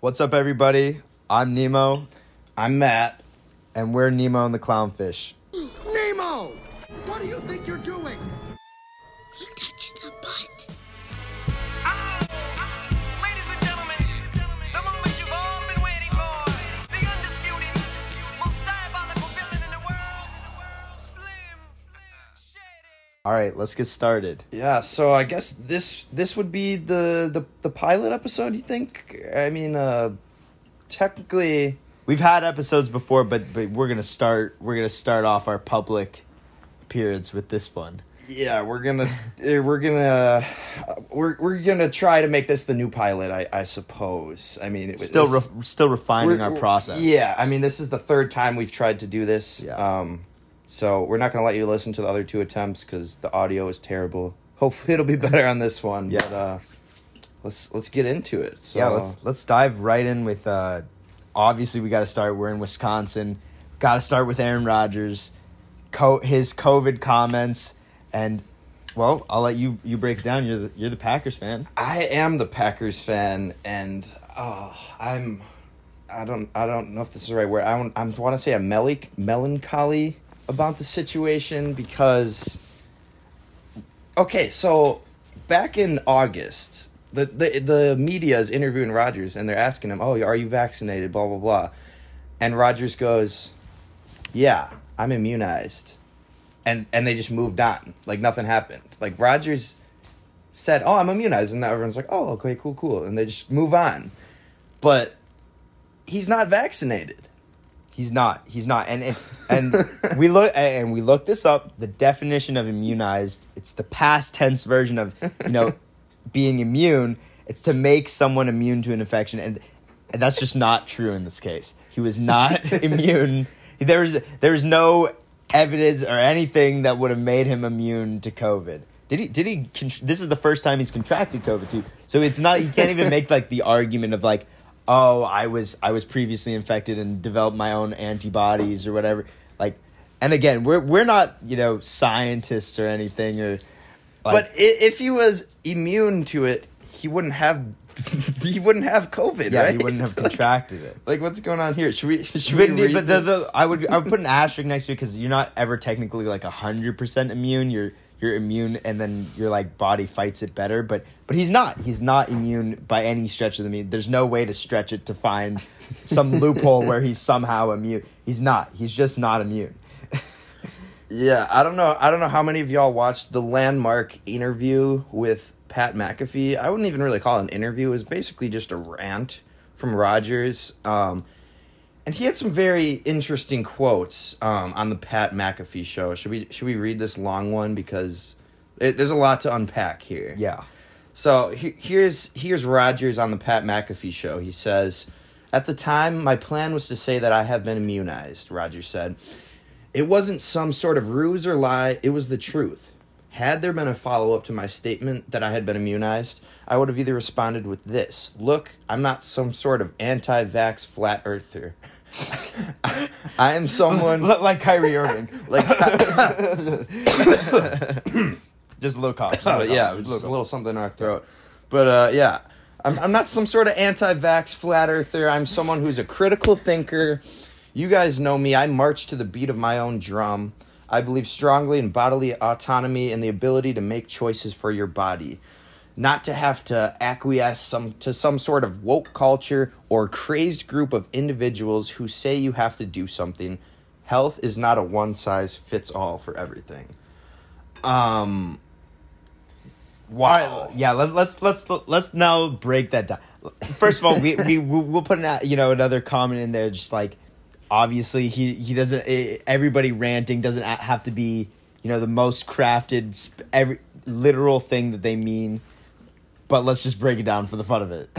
What's up, everybody? I'm Nemo, I'm Matt. and we're Nemo and the Clownfish. All right, let's get started. Yeah, so I guess this this would be the the, the pilot episode. You think? I mean, uh, technically, We've had episodes before, but but we're gonna start. We're gonna start off our public periods with this one. yeah, we're gonna eh, we're gonna uh, we're we're gonna try to make this the new pilot. I I suppose. I mean, it, Still, this- re- still refining our process. Yeah, I mean, this is the third time we've tried to do this. Yeah. Um, so we're not gonna let you listen to the other two attempts because the audio is terrible. Hopefully, it'll be better on this one. Yeah. But, uh, let's let's get into it. So, yeah. Let's let's dive right in with. Uh, obviously, we got to start. We're in Wisconsin. Got to start with Aaron Rodgers, co- his COVID comments, and well, I'll let you you break it down. You're the you're the Packers fan. I am the Packers fan, and oh, I'm. I don't. I don't know if this is the right word. I, I want to say a melic, melancholy about the situation because. Okay, so back in August, the the the media is interviewing Rodgers, and they're asking him, "Oh, are you vaccinated?" Blah blah blah, and Rodgers goes, "Yeah, I'm immunized," and and they just moved on, like nothing happened. Like Rodgers said, "Oh, I'm immunized," and everyone's like, "Oh, okay, cool, cool," and they just move on. But he's not vaccinated. He's not. He's not. And and, and we look and we looked this up. The definition of immunized. It's the past tense version of you know being immune. It's to make someone immune to an infection, and and that's just not true in this case. He was not immune. There was there was no evidence or anything that would have made him immune to COVID. Did he? Did he? This is the first time he's contracted COVID too. So it's not. You can't even make like the argument of like, oh, I was I was previously infected and developed my own antibodies or whatever. Like, and again, we're we're not you know scientists or anything or. Like, but i- if he was immune to it, he wouldn't have he wouldn't have COVID. yeah, right? he wouldn't have contracted it. Like, what's going on here? Should we? Should But, we read but the, this? the, I would I would put an asterisk next to it because you're not ever technically like hundred percent immune. You're you're immune, and then your like body fights it better. But but he's not. He's not immune by any stretch of the mean. There's no way to stretch it to find some loophole where he's somehow immune. He's not. He's just not immune. Yeah, I don't know. I don't know how many of y'all watched the landmark interview with Pat McAfee. I wouldn't even really call it an interview. It was basically just a rant from Rodgers. Um, and he had some very interesting quotes um, on the Pat McAfee show. Should we should we read this long one because it, there's a lot to unpack here. Yeah. So he- here's here's Rodgers on the Pat McAfee show. He says, "At the time, my plan was to say that I have been immunized." Rodgers said, "It wasn't some sort of ruse or lie. It was the truth. Had there been a follow up to my statement that I had been immunized, I would have either responded with this: Look, I'm not some sort of anti-vax flat earther. I am someone like Kyrie Irving. like." Just a little cough. Oh yeah, just a little something in our throat. But uh, yeah, I'm I'm not some sort of anti-vax flat earther. I'm someone who's a critical thinker. You guys know me. I march to the beat of my own drum. I believe strongly in bodily autonomy and the ability to make choices for your body, not to have to acquiesce some to some sort of woke culture or crazed group of individuals who say you have to do something. Health is not a one size fits all for everything. Um Wow. yeah, let, let's let's let's now break that down. First of all, we we we'll put an you know another comment in there, just like obviously he he doesn't. eh, Everybody ranting doesn't have to be you know the most crafted every literal thing that they mean. But let's just break it down for the fun of it.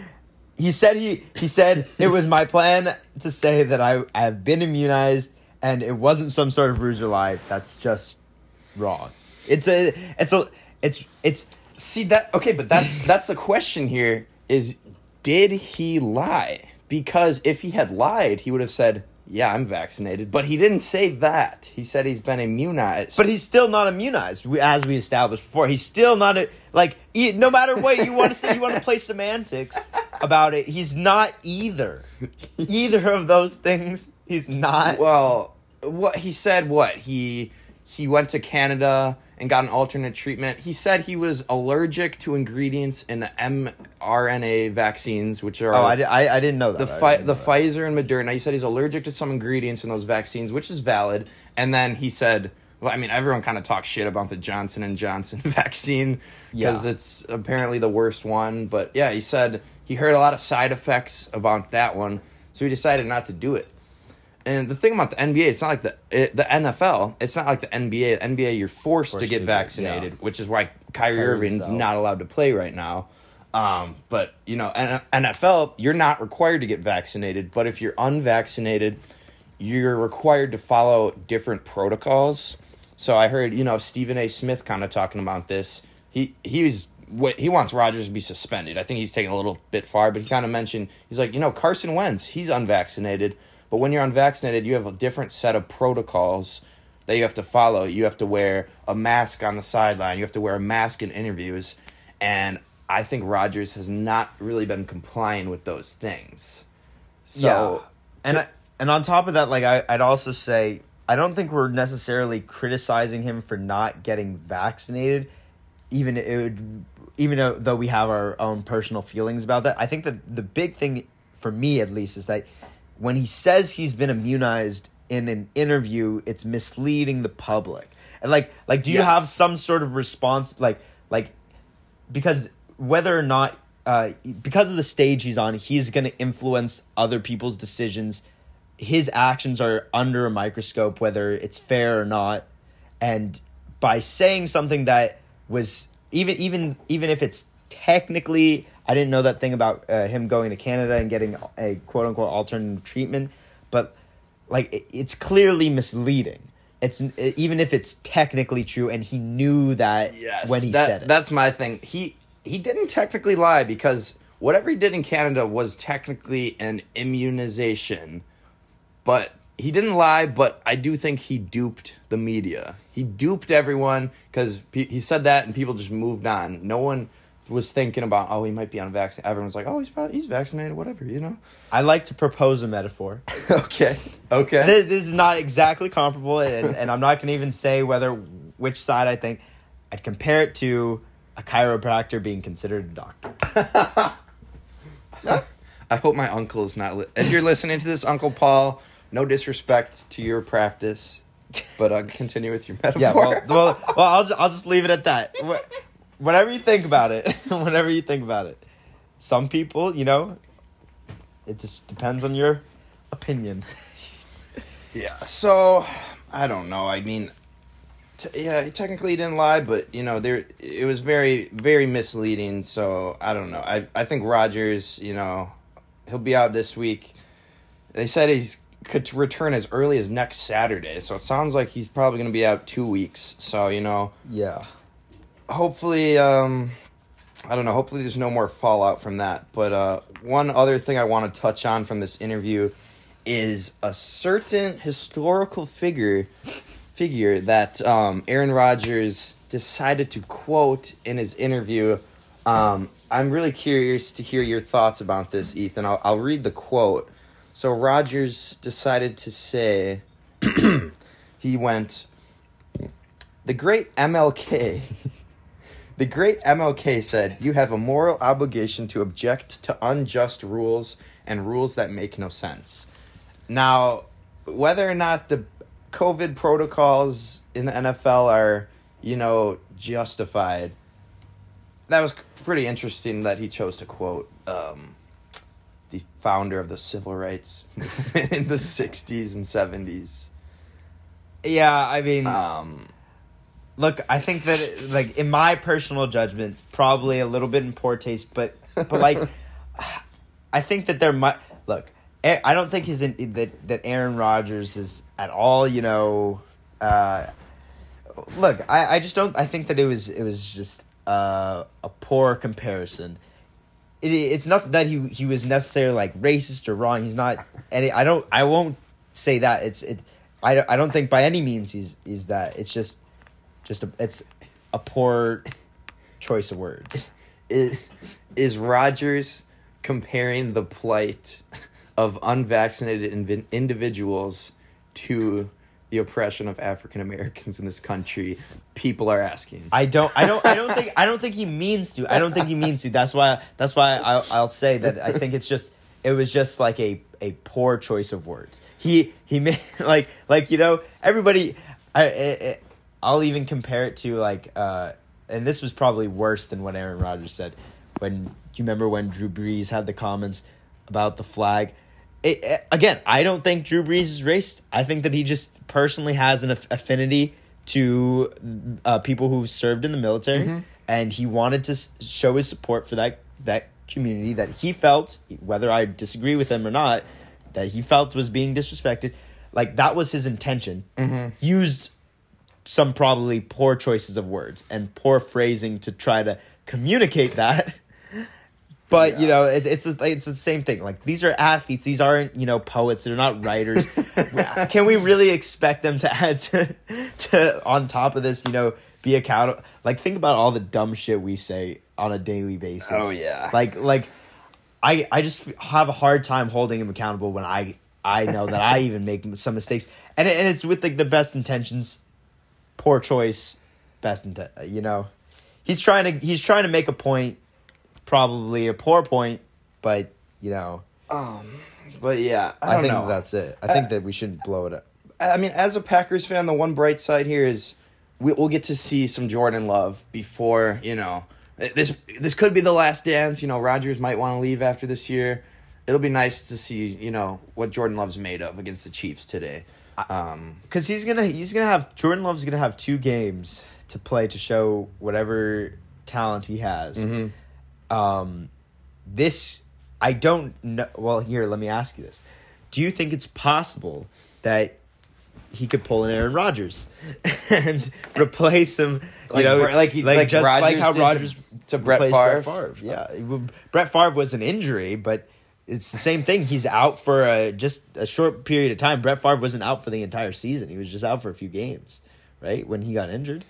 he said he he said it was my plan to say that I I have been immunized and it wasn't some sort of ruse or lie. That's just wrong. It's a it's a it's it's See that okay, but that's that's the question here is did he lie? Because if he had lied, he would have said, "Yeah, I'm vaccinated." But he didn't say that. He said he's been immunized. But he's still not immunized, as we established before. He's still not a, like no matter what you want to say, you want to play semantics. about it. He's not either. Either of those things. He's not. Well, what he said, what he he went to Canada and got an alternate treatment. He said he was allergic to ingredients in the mRNA vaccines, which are oh, I, I, I didn't know that. the fi- the that. Pfizer and Moderna. He said he's allergic to some ingredients in those vaccines, which is valid. And then he said, well, I mean, everyone kind of talks shit about the Johnson and Johnson vaccine because Yeah. it's apparently the worst one. But yeah, he said he heard a lot of side effects about that one, so he decided not to do it. And the thing about the NBA, it's not like the it, the NFL. It's not like the NBA. The NBA, you're forced, to get to get- vaccinated, yeah. which is why Kyrie, Kyrie's Irving's not allowed to play right now. Um, but you know, NFL, you're not required to get vaccinated. But if you're unvaccinated, you're required to follow different protocols. So I heard, you know, Stephen A. Smith kind of talking about this. He he was what he wants Rodgers to be suspended. I think he's taking a little bit far, but he kind of mentioned he's like, you know, Carson Wentz, he's unvaccinated, but when you're unvaccinated, you have a different set of protocols that you have to follow. You have to wear a mask on the sideline. You have to wear a mask in interviews, and I think Rodgers has not really been complying with those things. So, yeah. And I, and on top of that, like I, I'd also say I don't think we're necessarily criticizing him for not getting vaccinated, even it would, even though we have our own personal feelings about that. I think that the big thing for me, at least, is that when he says he's been immunized in an interview, it's misleading the public. And like, like, do you Yes. have some sort of response, like, like because whether or not uh, because of the stage he's on, he's going to influence other people's decisions. His actions are under a microscope, whether it's fair or not. And by saying something that was even even even if it's technically, I didn't know that thing about uh, him going to Canada and getting a quote unquote alternative treatment, but like it, it's clearly misleading. It's even if it's technically true, and he knew that Yes, when he that- said it. That's my thing. He he didn't technically lie because whatever he did in Canada was technically an immunization, but he didn't lie. But I do think he duped the media. He duped everyone because he said that and people just moved on. No one was thinking about oh he might be unvaccinated. Everyone's like oh he's probably, he's vaccinated whatever you know. I like to propose a metaphor. okay, okay. this, this is not exactly comparable, and, and I'm not going to even say whether which side I think. I'd compare it to a chiropractor being considered a doctor. I hope my uncle is not. Li- if you're listening to this, Uncle Paul, no disrespect to your practice, but uh, continue with your metaphor. Yeah, well, well, well I'll just, I'll just leave it at that. Whatever you think about it, whatever you think about it. Some people, you know, it just depends on your opinion. yeah. So I don't know. I mean, t- yeah, he technically didn't lie, but you know, there it was very, very misleading. So I don't know. I I think Rodgers, you know, he'll be out this week. They said he's could return as early as next Saturday, so it sounds like he's probably going to be out two weeks. So you know, Yeah. Hopefully um i don't know hopefully there's no more fallout from that but uh one other thing i want to touch on from this interview is a certain historical figure figure that um aaron rodgers decided to quote in his interview. Um i'm really curious to hear your thoughts about this ethan. I'll, I'll read the quote. So rodgers decided to say he went the great mlk The great MLK said, You have a moral obligation to object to unjust rules and rules that make no sense. Now, whether or not the COVID protocols in the NFL are, you know, justified, that was pretty interesting that he chose to quote um, the founder of the civil rights in the 60s and 70s. Yeah, I mean, Um, look, I think that it, like in my personal judgment, probably a little bit in poor taste, but but like I think that there might look. I don't think his in, that that Aaron Rodgers is at all. You know, uh, look, I, I just don't. I think that it was it was just uh, a poor comparison. It, it's not that he he was necessarily like racist or wrong. He's not, and I don't. I won't say that. It's it. I, I don't think by any means he's he's that. It's just just a, it's a poor choice of words. is, Rodgers comparing the plight of unvaccinated invi- individuals to the oppression of African Americans in this country, people are asking. I don't. I don't. I don't think. I don't think he means to. I don't think he means to. That's why. That's why I'll, I'll say that. I think it's just. It was just like a a poor choice of words. He he made like like you know everybody. I, I I'll even compare it to like uh and this was probably worse than what Aaron Rodgers said when you remember when Drew Brees had the comments about the flag. It, it- again, I don't think Drew Brees is racist. I think that he just personally has an aff- affinity to uh, people who've served in the military, and he wanted to s- show his support for that that community that he felt, whether I disagree with him or not, that he felt was being disrespected. Like that was his intention. Used some probably poor choices of words and poor phrasing to try to communicate that. But you know, it's it's it's the same thing. Like these are athletes; these aren't you know poets. They're not writers. Can we really expect them to add to to on top of this? You know, be accountable. Like think about all the dumb shit we say on a daily basis. Oh, yeah. Like like I I just have a hard time holding him accountable when I I know that I even make some mistakes, and it, and it's with like the best intentions, poor choice, best intent. You know, he's trying to he's trying to make a point, probably a poor point, but you know, Um, But yeah, I, I, think know. that's it. I think that we shouldn't blow it up. I mean, as a Packers fan, the one bright side here is we, we'll get to see some Jordan Love before you know this. This could be the last dance. You know, Rodgers might want to leave after this year. It'll be nice to see you know what Jordan Love's made of against the Chiefs today. Um, because he's gonna he's gonna have Jordan Love's gonna have two games to play to show whatever talent he has. Mm-hmm. Um, this I don't know. Well, here let me ask you this: Do you think it's possible that he could pull an Aaron Rodgers and replace him? You Like know, like he- like just like how did to- Rodgers to Brett replaced Favre? Yeah, Brett Favre was an injury, but it's the same thing. He's out for a, just a short period of time. Brett Favre wasn't out for the entire season. He was just out for a few games, right? When he got injured,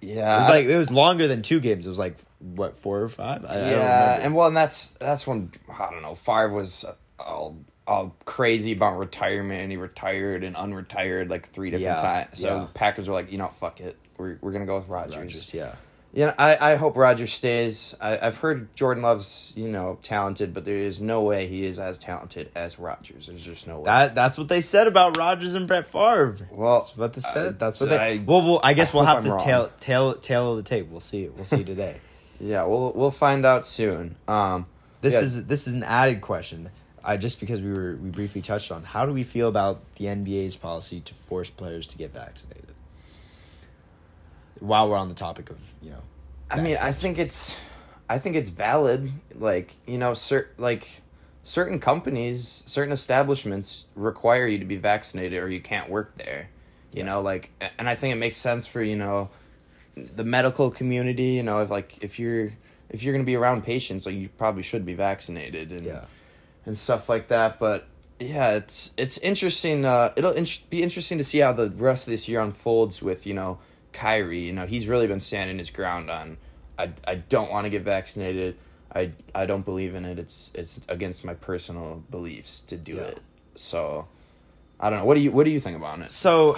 yeah, it was like it was longer than two games. It was like what four or five? I, I don't yeah, remember. and well, and that's that's when I don't know. Favre was all all crazy about retirement, and he retired and unretired like three different Yeah, times. So yeah. the Packers were like, you know, fuck it, we're we're gonna go with Rodgers. Rodgers, yeah. Yeah, I, I hope Rodgers stays. I, I've heard Jordan Love's you know talented, but there is no way he is as talented as Rodgers. There's just no way. That that's what they said about Rodgers and Brett Favre. Well, that's what they said. uh, that's what they. I- well, well, I guess I we'll have I'm to tail wrong. tail tail of the tape. We'll see. We'll see today. yeah, we'll we'll find out soon. Um, This yeah, is this is an added question. Uh, just because we were we briefly touched on how do we feel about the NBA's policy to force players to get vaccinated? While we're on the topic of you know, I mean, I think it's, I think it's valid. Like you know, cer- like certain companies, certain establishments require you to be vaccinated, or you can't work there. You know, like, and I think it makes sense for you know, the medical community. You know, if like if you're if you're gonna be around patients, like you probably should be vaccinated and Yeah. and stuff like that. But yeah, it's it's interesting. Uh, it'll in- be interesting to see how the rest of this year unfolds with you know Kyrie. You know, he's really been standing his ground on. I, I don't want to get vaccinated. I I don't believe in it. It's it's against my personal beliefs to do Yeah. it. So I don't know. What do you what do you think about it? So,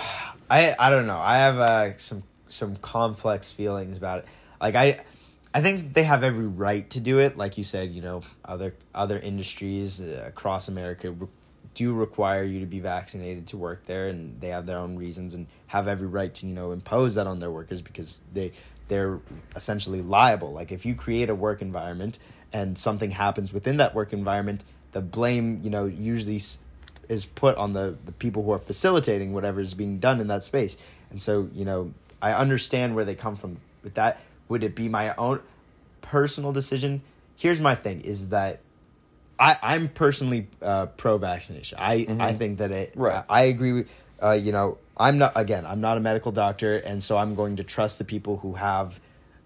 I I don't know. I have uh, some some complex feelings about it. Like I, I think they have every right to do it. Like you said, you know, other other industries uh, across America do require you to be vaccinated to work there, and they have their own reasons and have every right to you know impose that on their workers because they they're essentially liable. Like if you create a work environment and something happens within that work environment, the blame you know usually is put on the the people who are facilitating whatever is being done in that space. And so, you know, I understand where they come from with that. Would it be my own personal decision? Here's my thing: is that I I'm personally uh, pro vaccination. I I think that it. Right. I agree with. Uh, you know, I'm not again. I'm not a medical doctor, and so I'm going to trust the people who have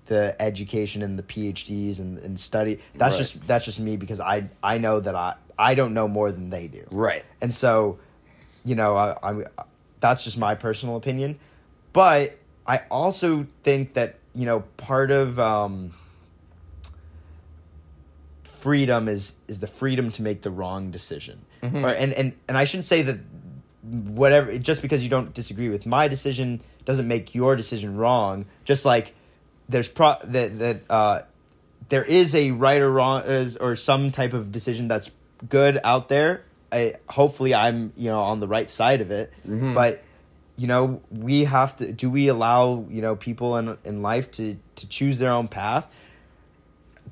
the education and the PhDs and, and study. That's Right. just that's just me because I I know that I I don't know more than they do. Right. And so, you know, I, I'm that's just my personal opinion, but I also think that you know part of um, freedom is is the freedom to make the wrong decision. Mm-hmm. Or, and and and I shouldn't say that whatever just because you don't disagree with my decision doesn't make your decision wrong. Just like there's pro that that uh, there is a right or wrong is, or some type of decision that's good out there. I hopefully I'm you know on the right side of it, but you know we have to do we allow you know people in in life to to choose their own path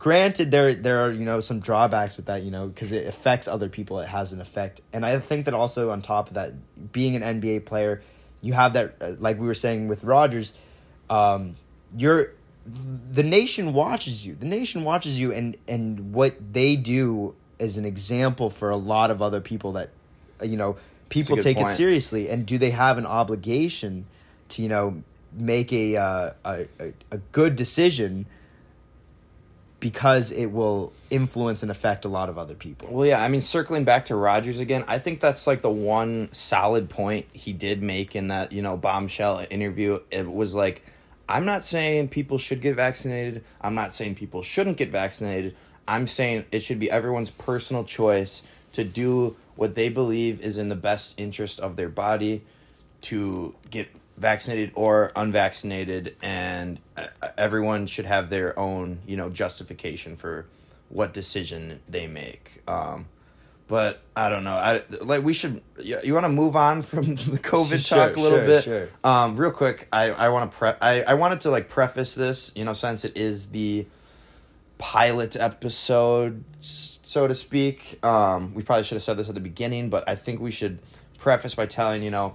granted there there are you know some drawbacks with that you know because it affects other people it has an effect. And i think that also on top of that being an nba player you have that uh, like we were saying with rodgers um you're the nation watches you. The nation watches you and and what they do is an example for a lot of other people that uh, you know people take it seriously. And do they have an obligation to you know make a uh, a, a, a good decision because it will influence and affect a lot of other people. Well, yeah, I mean, circling back to Rodgers again, I think that's like the one solid point he did make in that, you know, bombshell interview. It was like, I'm not saying people should get vaccinated. I'm not saying people shouldn't get vaccinated. I'm saying it should be everyone's personal choice to do what they believe is in the best interest of their body to get vaccinated or unvaccinated and uh, everyone should have their own you know justification for what decision they make um but i don't know i like we should you, you want to move on from the covid Sure, talk a little sure, bit sure. um real quick i i want to pre i i wanted to like preface this you know since it is the pilot episode, so to speak. Um, we probably should have said this at the beginning, but I think we should preface by telling you know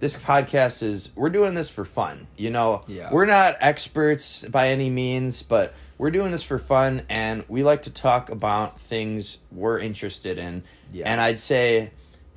this podcast is we're doing this for fun. You know, Yeah. we're not experts by any means, but we're doing this for fun, and we like to talk about things we're interested in. Yeah. And I'd say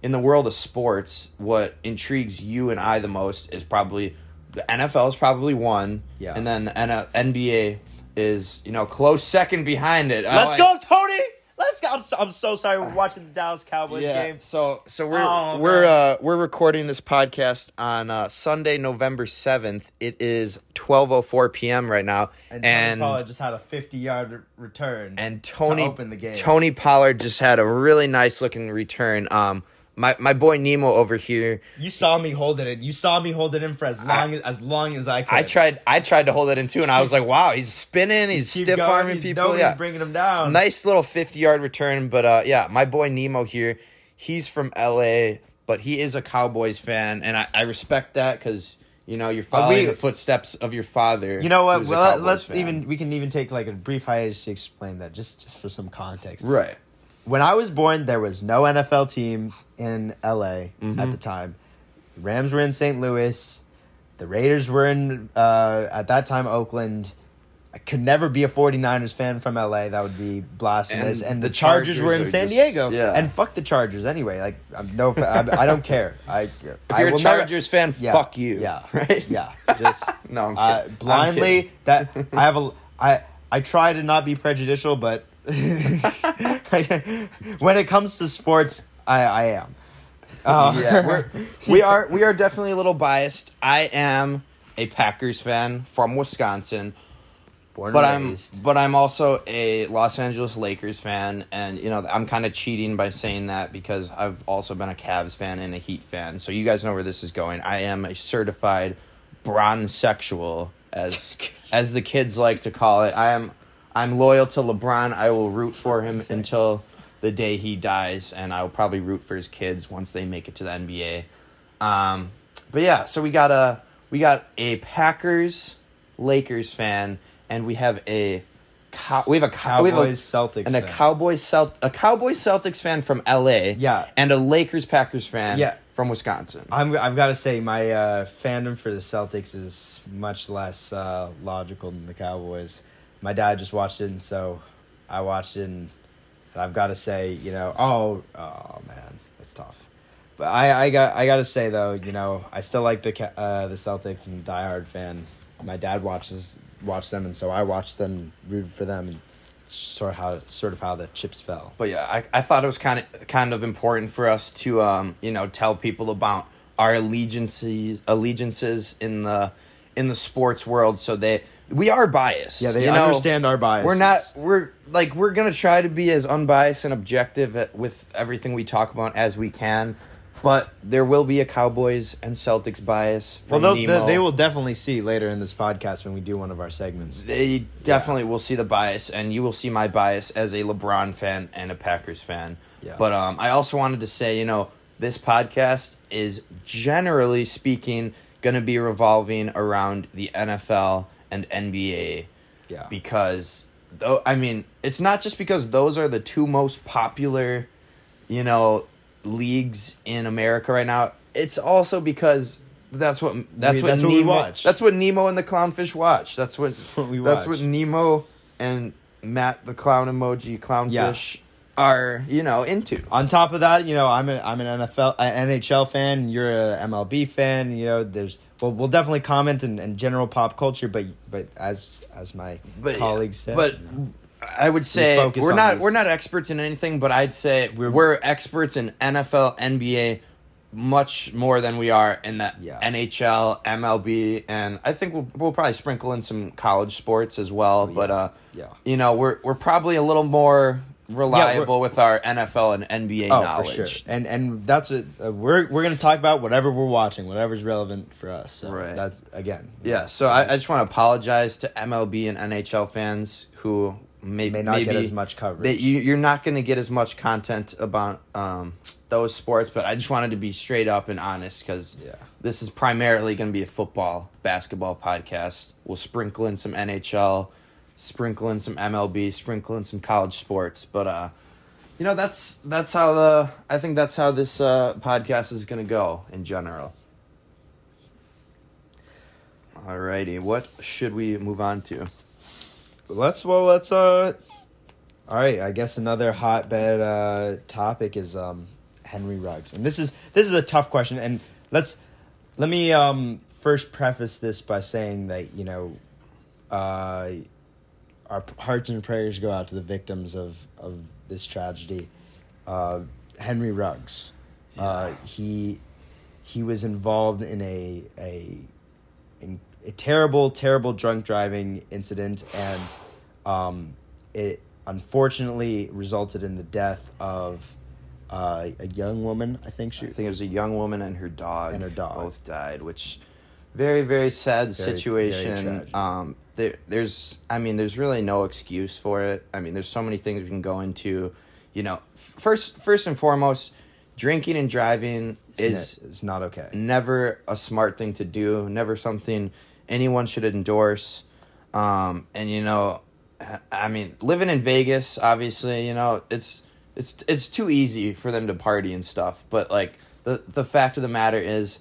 in the world of sports, what intrigues you and I the most is probably the NFL is probably one, Yeah. and then the NBA is you know close second behind it. Let's Oh, go, Tony! Let's go. I'm so, I'm so sorry. We're watching the Dallas Cowboys Yeah. game. So so we're Oh, we're uh we're recording this podcast on uh, Sunday, November seventh. It is twelve oh four p.m. right now, And, and Tony Pollard just had a 50 yard return. and Tony to open the game. Tony Pollard just had a really nice looking return. Um, my my boy Nemo over here. you saw me hold it in. You saw me hold it in for as long as as long as I could. I tried I tried to hold it in too, and I was like, wow, he's spinning, he's stiff arming people. Yeah, bringing him down. nice little 50 yard return but uh yeah my boy nemo here he's from la but he is a cowboys fan and i, I respect that because you know you're following we- the footsteps of your father You know what? Well, let's fan. even we can even take like a brief hiatus to explain that just just for some context. right When I was born, there was no NFL team in LA Mm-hmm. at the time. Rams were in St. Louis. The Raiders were in uh, at that time Oakland. I could never be a 49ers fan from LA. That would be blasphemous. And And, the, the Chargers, were in San just- Diego. yeah. And fuck the Chargers anyway. Like I'm no, fa- I, I don't care. I if I you're a will never- chargers fan Yeah, fuck you Yeah. right Yeah. Just No, I'm uh. I'm blindly that I have a I I try to not be prejudicial, but when it comes to sports, I I am. Uh, yeah we're, we are we are definitely a little biased i am a packers fan from wisconsin born but I'm but I'm also a Los Angeles Lakers fan, and you know I'm kind of cheating by saying that because I've also been a Cavs fan and a Heat fan. So you guys know where this is going. I am a certified bronzexual, as as the kids like to call it. I am I'm loyal to LeBron. I will root for him until the day he dies, and I will probably root for his kids once they make it to the NBA. Um, but yeah, so we got a we got a Packers Lakers fan, and we have a cow, we have a cow, we have a, Cowboys Celtics and a fan. Cowboys Celt a Cowboys Celtics fan from L.A. Yeah. and a Lakers Packers fan Yeah. from Wisconsin. I'm, I've got to say, my uh, fandom for the Celtics is much less uh, logical than the Cowboys. My dad just watched it, and so I watched it, and, and I've got to say, you know, oh, oh man, that's tough. But I, I got, I got to say though, you know, I still like the uh, the Celtics. and diehard fan. My dad watches watched them, and so I watched them, rooted for them, and it's sort of how, sort of how the chips fell. But yeah, I, I thought it was kind of kind of important for us to um, you know tell people about our allegiances allegiances in the in the sports world so they we are biased. Yeah, they you know? understand our bias. We're not. We're like we're gonna try to be as unbiased and objective at, with everything we talk about as we can, but there will be a Cowboys and Celtics bias. Well, From those, Nemo. they, they will definitely see later in this podcast when we do one of our segments. They definitely will see the bias, and you will see my bias as a LeBron fan and a Packers fan. Yeah. But um, I also wanted to say, you know, this podcast is generally speaking going to be revolving around the NFL and NBA Yeah. because though I mean it's not just because those are the two most popular, you know, leagues in America right now. It's also because that's what that's We- what that's Nemo, what we watch. That's what Nemo and the clownfish watch. That's what That's what we That's what Nemo and Matt the clown emoji clownfish are you know into. On top of that, you know, I'm a, I'm an NFL, an NHL fan. You're a MLB fan. You know, there's well, we'll definitely comment in, in general pop culture, but but as as my But, colleagues said, but I would say focus we're not this. we're not experts in anything, but I'd say we're, We're- experts in NFL, NBA, much more than we are in that Yeah. NHL, MLB, and I think we'll we'll probably sprinkle in some college sports as well. But uh, Yeah. you know, we're we're probably a little more reliable with our NFL and NBA oh knowledge. for sure, and and that's what uh, we're we're gonna talk about whatever we're watching, whatever's relevant for us. So Right. That's again, Yeah, so I, I just want to apologize to MLB and NHL fans who may, May not get as much coverage. That you, you're not going to get as much content about um, those sports, but I just wanted to be straight up and honest because Yeah. this is primarily going to be a football, basketball podcast. We'll sprinkle in some NHL, sprinkle in some MLB, sprinkle in some college sports, but uh, you know that's that's how the I think that's how this uh, podcast is going to go in general. Alrighty, what should we move on to? Let's well let's uh all right, I guess another hotbed uh topic is um Henry Ruggs. And this is this is a tough question and let's let me um first preface this by saying that, you know, uh our hearts and prayers go out to the victims of of this tragedy. Uh Henry Ruggs. Uh he he was involved in a a in- a terrible, terrible drunk driving incident, and um, it unfortunately resulted in the death of uh, a young woman. I think she. I think it was a young woman and her dog. And her dog. both died, which very very sad Very, very situation. tragic. um, there, there's, I mean, there's really no excuse for it. I mean, there's so many things we can go into. You know, first first and foremost, drinking and driving is is not okay. never a smart thing to do. Never something anyone should endorse. Um, and you know, I mean, living in Vegas, obviously, you know, it's it's it's too easy for them to party and stuff. But like the the fact of the matter is,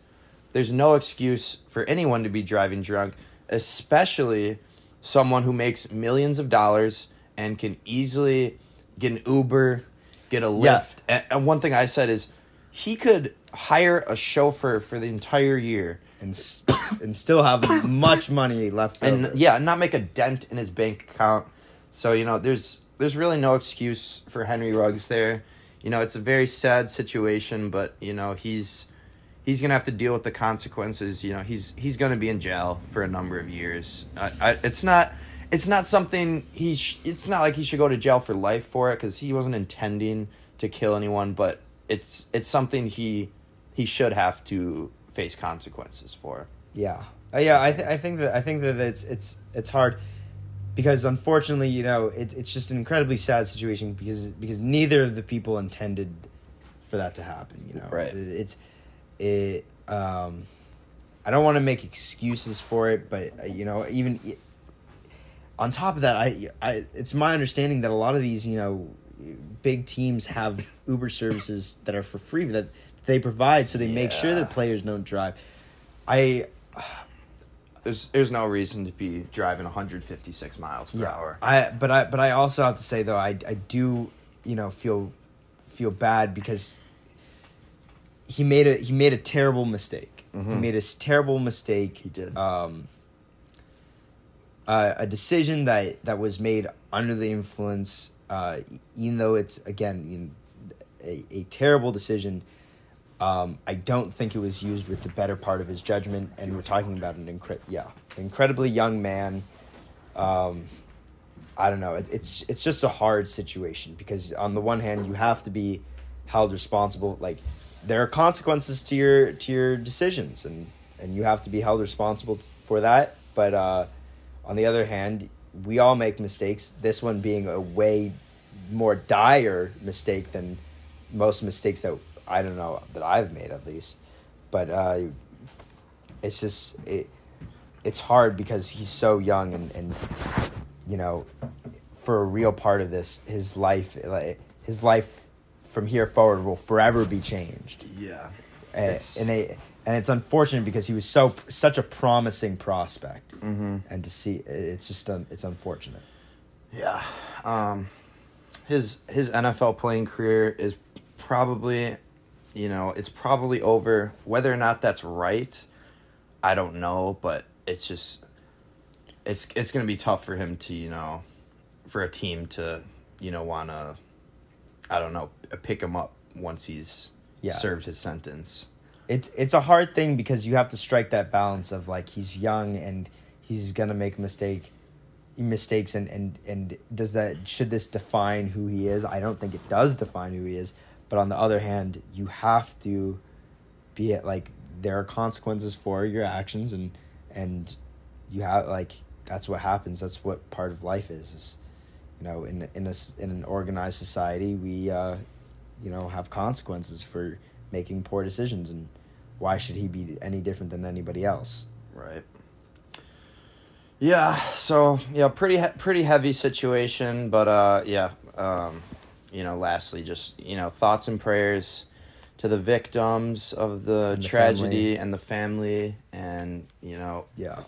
there's no excuse for anyone to be driving drunk, especially someone who makes millions of dollars and can easily get an Uber, get a Lyft. Yeah. And, one thing I said is, he could hire a chauffeur for the entire year and s- and still have much money left and over. yeah, not make a dent in his bank account. So you know, there's there's really no excuse for Henry Ruggs there. You know, it's a very sad situation, but you know he's he's gonna have to deal with the consequences. You know, he's he's gonna be in jail for a number of years. I, I, it's not it's not something he. Sh- it's not like he should go to jail for life for it because he wasn't intending to kill anyone. But it's it's something he he should have to face consequences for. Yeah, uh, yeah. I th- I think that I think that it's it's it's hard because unfortunately, you know, it, it's just an incredibly sad situation because because neither of the people intended for that to happen. You know, Right. It, it's it. Um, I don't want to make excuses for it, but uh, you know, even on top of that, I, I it's my understanding that a lot of these, you know, big teams have Uber services that are for free that they provide, so they make sure that players don't drive. I There's there's no reason to be driving 156 miles per hour. I but I but I also have to say though I I do you know feel feel bad because he made a he made a terrible mistake. He made a terrible mistake. He did. Um, uh, a decision that that was made under the influence, uh, even though it's again you know, a, a terrible decision. Um, I don't think it was used with the better part of his judgment, and we're talking about an incre- yeah, incredibly young man um, I don't know. It, it's it's just a hard situation because on the one hand you have to be held responsible. Like there are consequences to your to your decisions, and and you have to be held responsible for that. But uh, on the other hand, we all make mistakes. This one being a way more dire mistake than most mistakes that I don't know that I've made at least. But uh, it's just it, it's hard because he's so young and and you know for a real part of this his life like his life from here forward will forever be changed Yeah. and, It's- and they and it's unfortunate because he was so such a promising prospect and to see it's just un, it's unfortunate Yeah. Um his his NFL playing career is probably you know, it's probably over. Whether or not that's right, I don't know, but it's just it's it's going to be tough for him to, you know, for a team to, you know, want to I don't know, pick him up once he's Yeah. served his sentence. it's it's a hard thing because you have to strike that balance of like he's young and he's gonna make mistake mistakes and and and does that should this define who he is i don't think it does define who he is but on the other hand you have to be it like there are consequences for your actions and and you have like that's what happens that's what part of life is is you know in in a in an organized society we uh you know have consequences for making poor decisions and why should he be any different than anybody else Right. Yeah. So yeah, pretty he- pretty heavy situation, but uh, yeah. Um, you know, lastly, just you know, thoughts and prayers to the victims of the, And the tragedy family. and the family, and you know, yeah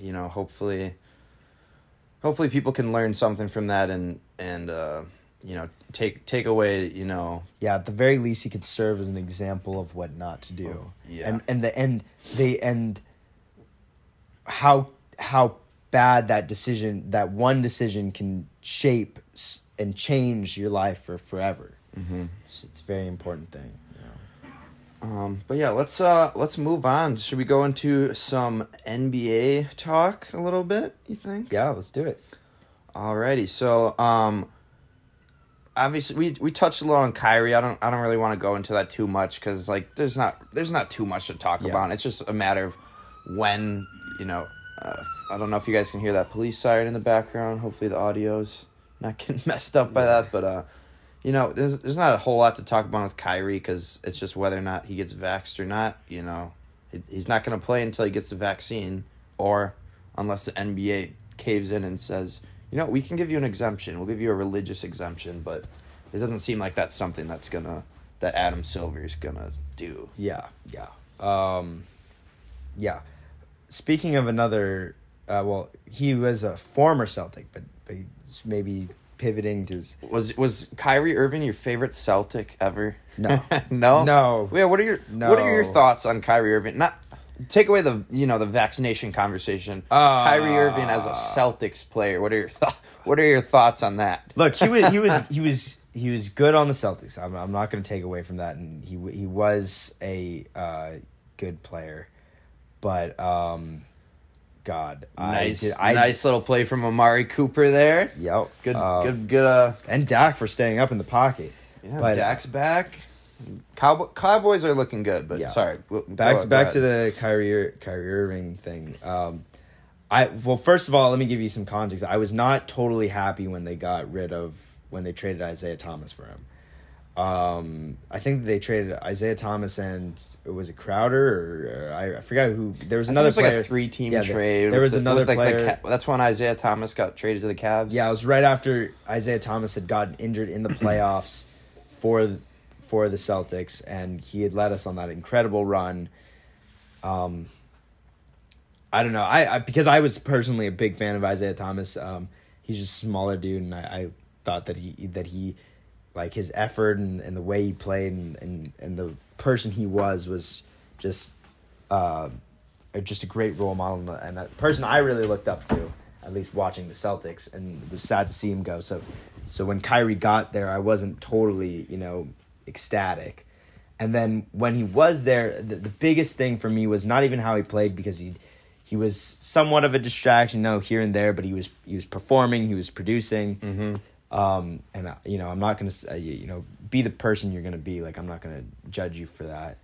you know, hopefully, hopefully people can learn something from that and and uh, you know, take take away you know, yeah at the very least he could serve as an example of what not to do Oh, yeah. and and the and they and how how bad that decision that one decision can shape and change your life for forever mm-hmm. it's, it's a very important thing. Um, but yeah, let's uh let's move on. Should we go into some NBA talk a little bit? You think? yeah let's do it Alrighty, so um, obviously we we touched a little on Kyrie. I don't I don't really want to go into that too much because like there's not there's not too much to talk Yeah. about. It's just a matter of when you know. Uh, I don't know if you guys can hear that police siren in the background. Hopefully the audio's not getting messed up by that, but uh. You know, there's there's not a whole lot to talk about with Kyrie because it's just whether or not he gets vaxxed or not. You know, He- he's not going to play until he gets the vaccine, or unless the NBA caves in and says, you know, we can give you an exemption. We'll give you a religious exemption, but it doesn't seem like that's something that's gonna that Adam Silver is gonna do. Yeah, yeah. Um, yeah. Speaking of another, uh, well, he was a former Celtic, but, but maybe pivoting to. Was was Kyrie Irving your favorite Celtic ever? No. no, No. Yeah, what are your what are your thoughts on Kyrie Irving? Not take away the you know the vaccination conversation. Uh, Kyrie Irving as a Celtics player. What are your th- what are your thoughts on that? Look, he was he was he was he was good on the Celtics. I'm I'm not going to take away from that, and he he was a uh, good player, but um, God, Nice, I, did, I nice little play from Amari Cooper there. Yep. Good, Um, good, good. Uh, and Dak for staying up in the pocket. yeah, but- Dak's back. Cowboy, Cowboys are looking good, but Yeah. sorry. Go- back go- back to the Kyrie Ir- Kyrie Irving thing. Um, I well, first of all, let me give you some context. I was not totally happy when they got rid of when they traded Isaiah Thomas for him. Um, I think they traded Isaiah Thomas and it was it Crowder or, or I, I forgot who. There was another it was like a three-team Yeah, trade. There, was the- another like, player. Ca- that's when Isaiah Thomas got traded to the Cavs. Yeah, it was right after Isaiah Thomas had gotten injured in the playoffs for for the Celtics, and he had led us on that incredible run. Um, I don't know, I, I because I was personally a big fan of Isaiah Thomas. Um, he's just a smaller dude, and I, I thought that he that he like his effort and, and the way he played and, and, and the person he was was just uh, just a great role model and a- person I really looked up to, at least watching the Celtics, and it was sad to see him go. So, so when Kyrie got there, I wasn't totally, you know, ecstatic. And then when he was there, the, the biggest thing for me was not even how he played because he he was somewhat of a distraction, no here and there, but he was he was performing, he was producing. Mm-hmm. Um, and uh, you know, I'm not gonna say, you know be the person you're gonna be. Like I'm not gonna judge you for that.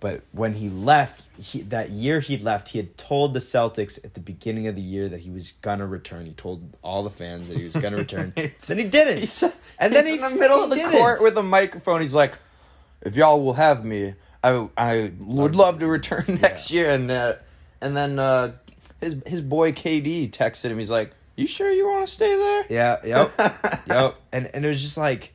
But when he left, he, that year he left, he had told the Celtics at the beginning of the year that he was gonna return. He told all the fans that he was gonna return. then he didn't. He's, and then he's he in the middle of the didn't. court with a microphone. He's like, "If y'all will have me, I I would love to return next year." And uh, and then uh, his his boy KD texted him. He's like, "You sure you want to stay there?" Yeah, yep, yep. And and it was just like,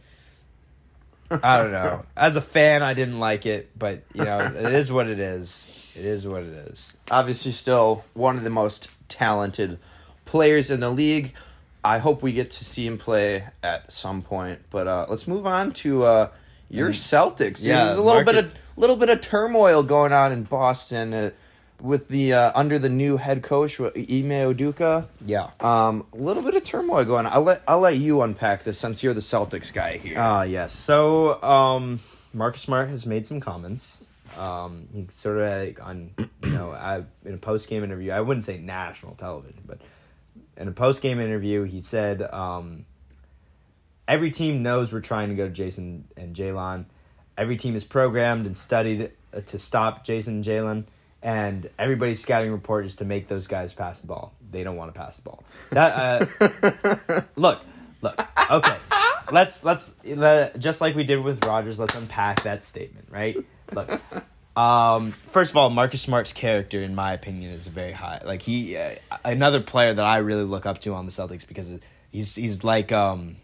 I don't know. As a fan, I didn't like it, but you know, it is what it is. It is what it is. Obviously, still one of the most talented players in the league. I hope we get to see him play at some point. But uh, let's move on to uh, your Celtics. yeah, there's a little bit market- of little bit of turmoil going on in Boston uh, with the uh, under the new head coach Ime Udoka. Yeah. Um, a little bit of turmoil going on. I'll let I'll let you unpack this since you're the Celtics guy here. Ah, yes. So, um, Marcus Smart has made some comments. Um, he sort of like on, you know, I, in a post game interview. I wouldn't say national television, but in a post game interview, he said, um, "Every team knows we're trying to go to Jayson and Jaylen. Every team is programmed and studied uh, to stop Jayson and Jaylen." And everybody's scouting report is to make those guys pass the ball. They don't want to pass the ball. That uh, look, look. Okay, let's let's let, just like we did with Rodgers. Let's unpack that statement, right? Look, um, first of all, Marcus Smart's character, in my opinion, is very high. Like he, uh, another player that I really look up to on the Celtics because he's he's like um,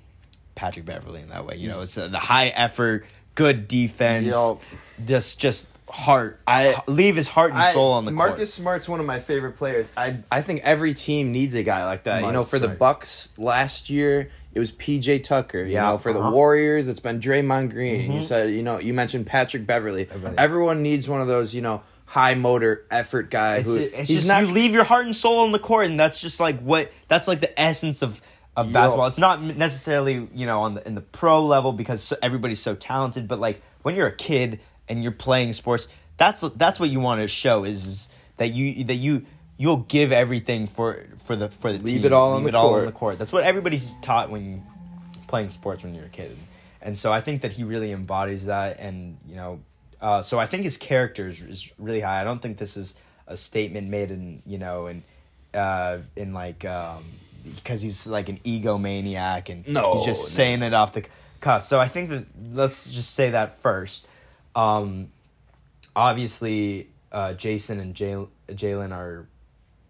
Patrick Beverley in that way. You know, it's uh, the high effort, good defense, Yo. just just heart. I- leave his heart and I- soul on the court. Marcus court. Smart's one of my favorite players. I I think every team needs a guy like that. you know, Marcus for the Bucks last year, it was PJ Tucker. You Yeah, know, for the uh-huh. Mm-hmm. Warriors, it's been Draymond Green. You said, you know, you mentioned Patrick Beverley. Everybody. Everyone needs one of those, you know, high motor effort guy It's, who it's he's just not you leave your heart and soul on the court, and that's just like what that's like the essence of of Yo. basketball. It's not necessarily you know on the in the pro level because so, everybody's so talented, but like when you're a kid and you're playing sports, that's that's what you want to show is, is that you that you you'll give everything for for the for the Leave team. it all on Leave the all court. on the court. That's what everybody's taught when playing sports when you're a kid, and so I think that he really embodies that, and you know, uh, so I think his character is, is really high. I don't think this is a statement made in you know in uh, in like um, because he's like an egomaniac and No, he's just no. saying it off the cuff. So I think that let's just say that first. Um, obviously, uh, Jayson and Jal- Jaylen are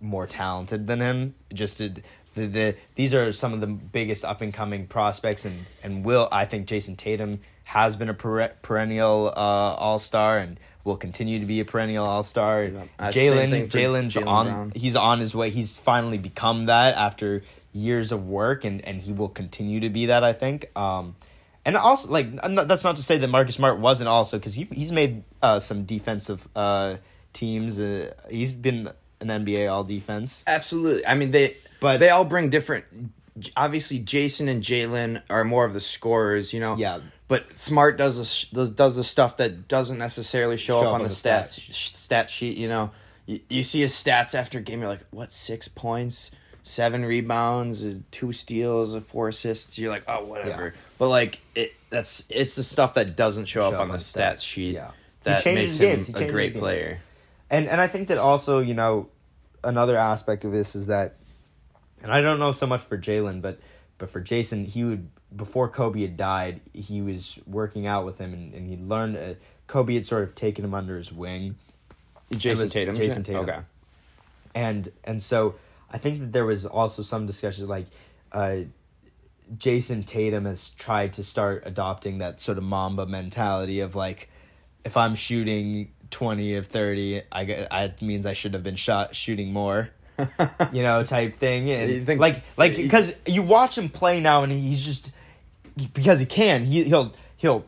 more talented than him. Just to, the, the these are some of the biggest up and coming prospects, and and will I think Jayson Tatum has been a per- perennial uh, all star and will continue to be a perennial all star. Jaylen Jaylen's Jaylen on Brown. he's on his way. He's finally become that after years of work, and and he will continue to be that. I think. Um, and also, like not- that's not to say that Marcus Smart wasn't also because he he's made uh, some defensive uh, teams. Uh, he's been an NBA All Defense. Absolutely. I mean, they But- they all bring different. Obviously, Jayson and Jaylen are more of the scorers, you know. Yeah. But Smart does the does does the stuff that doesn't necessarily show, up on the, stat stats stat sheet. You know, you, you see his stats after a game. You're like, what? Six points, seven rebounds, two steals, four assists. You're like, oh, whatever. Yeah. But like, it that's it's the stuff that doesn't show, up on the stats stats. sheet. Yeah. That makes him. A great player. and and I think that also you know another aspect of this is that, and I don't know so much for Jaylen, but but for Jayson, he would before Kobe had died, he was working out with him, and, and he learned. Uh, Kobe had sort of taken him under his wing, Jayson Tatum. Jayson Tatum. Okay. and and so I think that there was also some discussion like uh, Jayson Tatum has tried to start adopting that sort of Mamba mentality of like if I'm shooting twenty of thirty, I get I means I should have been shot shooting more. you know, type thing, and You think- like, like, because you watch him play now, and he's just because he can. He he'll he'll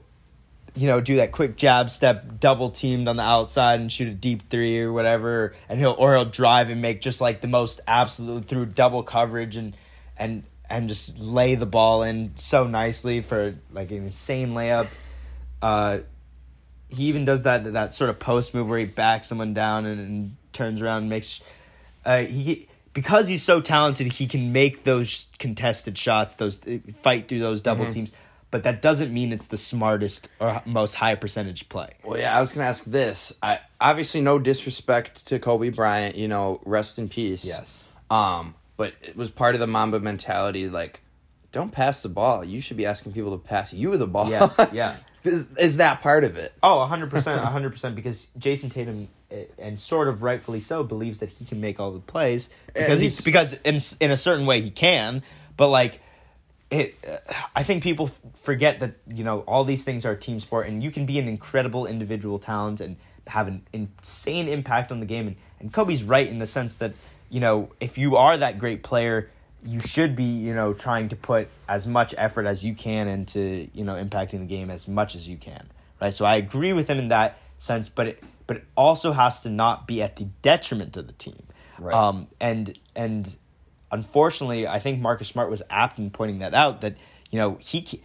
you know, do that quick jab step, double teamed on the outside and shoot a deep three or whatever, and he'll or he'll drive and make just like the most absolute through double coverage and and and just lay the ball in so nicely for like an insane layup. Uh, he even does that that sort of post move where he backs someone down and, and turns around and makes. uh, he because he's so talented, he can make those contested shots, those uh, fight through those double Mm-hmm. teams. But that doesn't mean it's the smartest or most high percentage play. Well, yeah, I was gonna ask this. I obviously no disrespect to Kobe Bryant. You know, rest in peace. Yes. Um, but it was part of the Mamba mentality. Like, don't pass the ball. You should be asking people to pass you the ball. Yeah, yeah. is, is that part of it? Oh, 100%, 100% because Jayson Tatum uh, and sort of rightfully so believes that he can make all the plays because he's he's- because in in a certain way he can, but like it uh, I think people f- forget that, you know, all these things are team sport and you can be an incredible individual talent and have an insane impact on the game and and Kobe's right in the sense that, you know, if you are that great player, you should be, you know, trying to put as much effort as you can into, you know, impacting the game as much as you can. Right? So I agree with him in that sense, but it but it also has to not be at the detriment of the team. Right. Um and and unfortunately, I think Marcus Smart was apt in pointing that out that, you know, he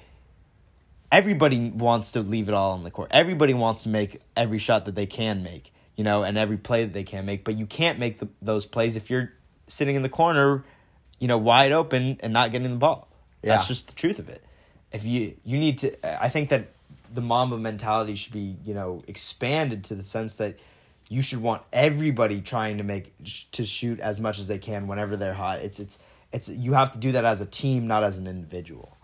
everybody wants to leave it all on the court. Everybody wants to make every shot that they can make, you know, and every play that they can make. But you can't make the, those plays if you're sitting in the corner, you know, wide open and not getting the ball. That's just the truth of it. If you you need to, I think that the Mamba mentality should be you know expanded to the sense that you should want everybody trying to make to shoot as much as they can whenever they're hot. It's it's it's you have to do that as a team, not as an individual.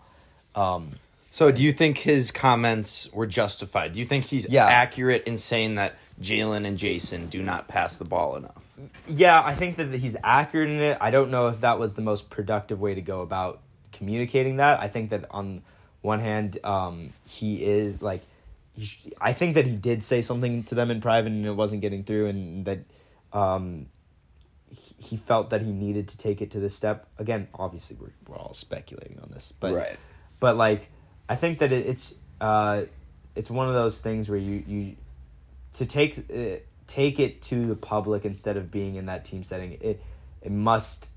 Um, So, do you think his comments were justified? Do you think he's Yeah. accurate in saying that Jaylen and Jayson do not pass the ball enough? Yeah, I think that he's accurate in it. I don't know if that was the most productive way to go about communicating that. I think that on one hand, um, he is like, he I think that he did say something to them in private and it wasn't getting through, and that um, he- felt that he needed to take it to this step. Again, obviously, we're we're all speculating on this, but Right. but like I think that it, it's uh, it's one of those things where you you to take uh, take it to the public instead of being in that team setting. It it must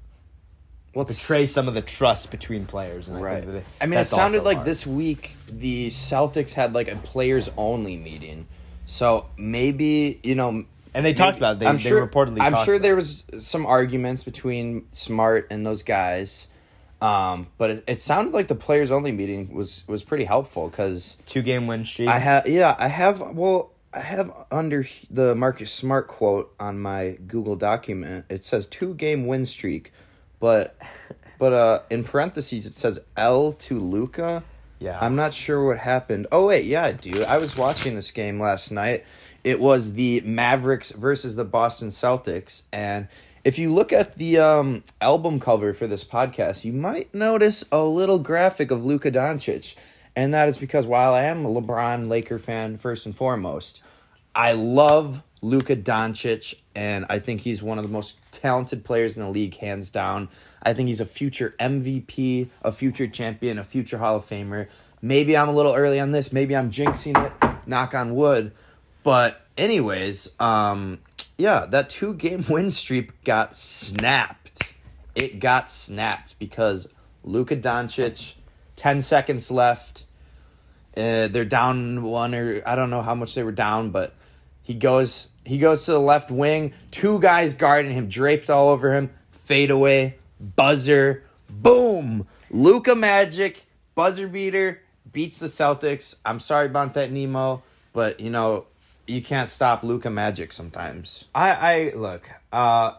What's betray some of the trust between players. And I, Right. think that I mean, it sounded like hard. this week the Celtics had like a players only meeting. So maybe you know, And they talked about it. They- I'm they sure, reportedly I'm sure there was some arguments between Smart and those guys, um, but it, it sounded like the players only meeting was was pretty helpful because two game win streak. I have yeah I have well I have under the Marcus Smart quote on my Google document it says two game win streak, but but uh in parentheses it says L to Luka. Yeah. I'm not sure what happened. Oh wait, yeah, dude. I was watching this game last night. It was the Mavericks versus the Boston Celtics and if you look at the um, album cover for this podcast, you might notice a little graphic of Luka Doncic. And that is because while I am a LeBron Laker fan first and foremost, I love Luka Doncic and I think he's one of the most talented players in the league hands down. I think he's a future MVP, a future champion, a future Hall of Famer. Maybe I'm a little early on this, maybe I'm jinxing it, knock on wood. But anyways, um yeah, that two game win streak got snapped. It got snapped because Luka Doncic, 10 seconds left. Uh, they're down one or I don't know how much they were down, but he goes he goes to the left wing, two guys guarding him, draped all over him, fade away, buzzer, boom. Luka Magic, buzzer beater, beats the Celtics. I'm sorry about that, Nemo, but you know, you can't stop Luka Magic sometimes. I, I look. Uh,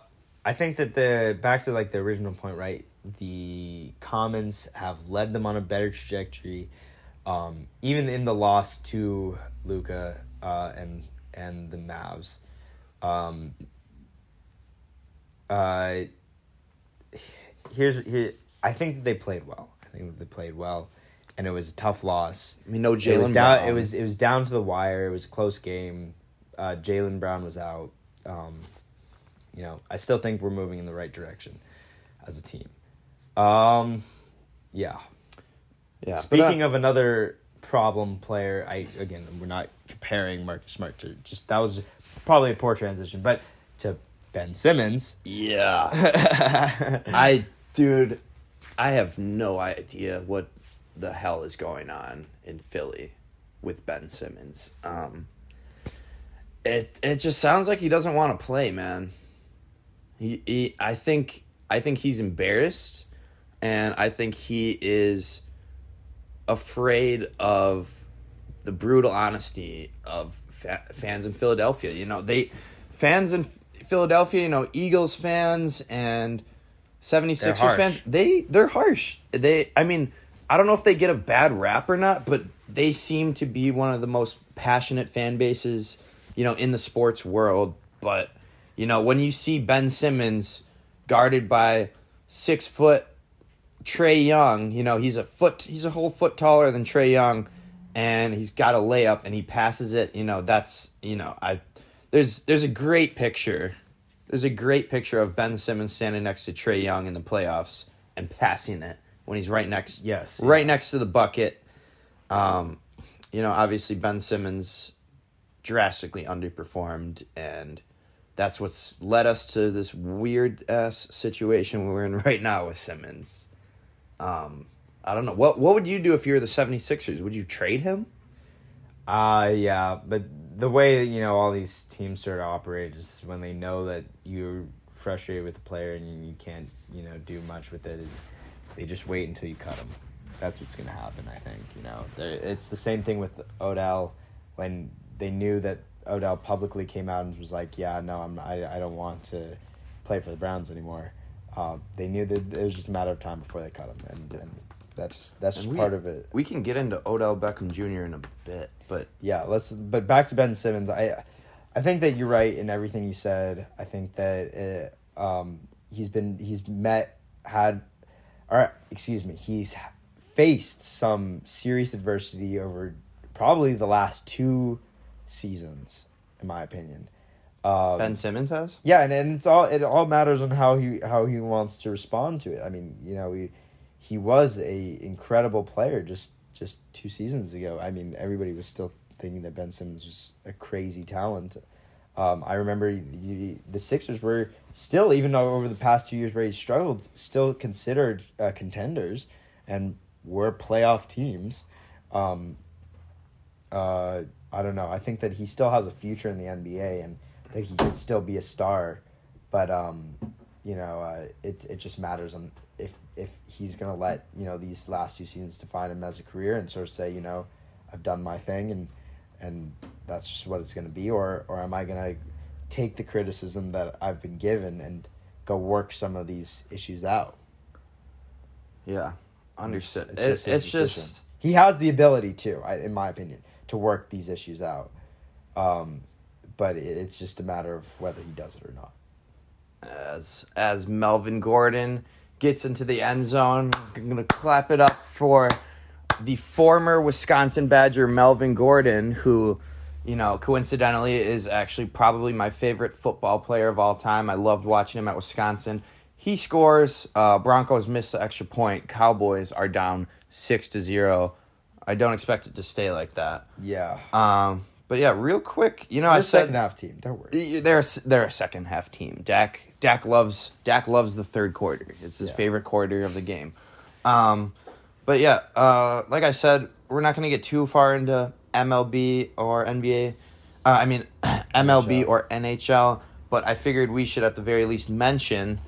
I think that the back to like the original point, right? The Commons have led them on a better trajectory, um, even in the loss to Luka uh, and and the Mavs. Um, uh, here's here. I think they played well. I think they played well, and it was a tough loss. I mean, no Jaylen. Brown. It was it was down to the wire. It was a close game. Uh, Jaylen Brown was out. Um, you know, I still think we're moving in the right direction as a team. Um, yeah. yeah. Speaking of another problem player, I again we're not comparing Marcus Smart to just that was probably a poor transition, but to Ben Simmons. yeah, I dude, I have no idea what the hell is going on in Philly with Ben Simmons. Um, it it just sounds like he doesn't want to play, man. He, he I think I think he's embarrassed, and I think he is afraid of the brutal honesty of fa- fans in Philadelphia. You know, they fans in Philadelphia, you know, Eagles fans and 76ers harsh. fans, they they're harsh. They I mean, I don't know if they get a bad rap or not, but they seem to be one of the most passionate fan bases, you know, in the sports world, but you know, when you see Ben Simmons guarded by 6 foot Trae Young, you know, he's a foot he's a whole foot taller than Trae Young and he's got a layup and he passes it, you know, that's, you know, I there's there's a great picture. There's a great picture of Ben Simmons standing next to Trae Young in the playoffs and passing it when he's right next Yes. right next to the bucket. Um, you know, obviously Ben Simmons drastically underperformed and that's what's led us to this weird ass situation we're in right now with Simmons. Um, I don't know. What what would you do if you were the 76ers? Would you trade him? Uh yeah, but the way that you know all these teams sort of operate is when they know that you're frustrated with the player and you can't you know do much with it. They just wait until you cut them. That's what's gonna happen. I think you know it's the same thing with Odell when they knew that Odell publicly came out and was like, yeah, no, I'm I I don't want to play for the Browns anymore. Uh, they knew that it was just a matter of time before they cut him, and, and that's just that's just we- part of it. We can get into Odell Beckham Jr. in a bit, but yeah let's but back to ben simmons i i think that you're right in everything you said i think that it, um he's been he's met had or excuse me he's faced some serious adversity over probably the last two seasons in my opinion um, Ben Simmons has. yeah, and, and it's all it all matters on how he how he wants to respond to it. I mean, you know, he he was a incredible player just just two seasons ago. I mean, everybody was still thinking that Ben Simmons was a crazy talent. Um, I remember you, the Sixers were still, even though over the past two years where he struggled, still considered uh, contenders and were playoff teams. Um, uh, I don't know. I think that he still has a future in the NBA and that he could still be a star, but um, you know, uh, it it just matters on if if he's gonna let you know these last two seasons define him as a career and sort of say, you know, I've done my thing and and that's just what it's gonna be, or or am I gonna take the criticism that I've been given and go work some of these issues out? Yeah, understood. It's It- just, it's just he has the ability to, in my opinion, to work these issues out. Um, but it's just a matter of whether he does it or not. as as Melvin Gordon gets into the end zone. I'm gonna clap it up for the former Wisconsin Badger Melvin Gordon, who, you know, coincidentally is actually probably my favorite football player of all time. I loved watching him at Wisconsin. He scores. Uh, Broncos miss the extra point. Cowboys are down six to zero. I don't expect it to stay like that. Yeah, Um, but yeah, real quick, you know, They're I a said second half team. Don't worry. they're they're a second half team. Dak Dak loves Dak loves the third quarter. It's his Yeah. favorite quarter of the game. Um, but yeah, uh, like I said, we're not going to get too far into MLB or NBA. Uh, I mean MLB NHL. or NHL. But I figured we should at the very least mention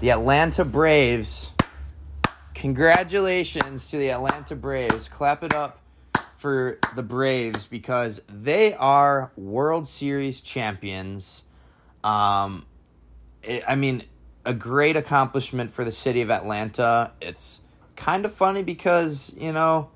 the Atlanta Braves. Congratulations to the Atlanta Braves. Clap it up for the Braves because they are World Series champions. Um, it, I mean, a great accomplishment for the city of Atlanta. It's kind of funny because, you know,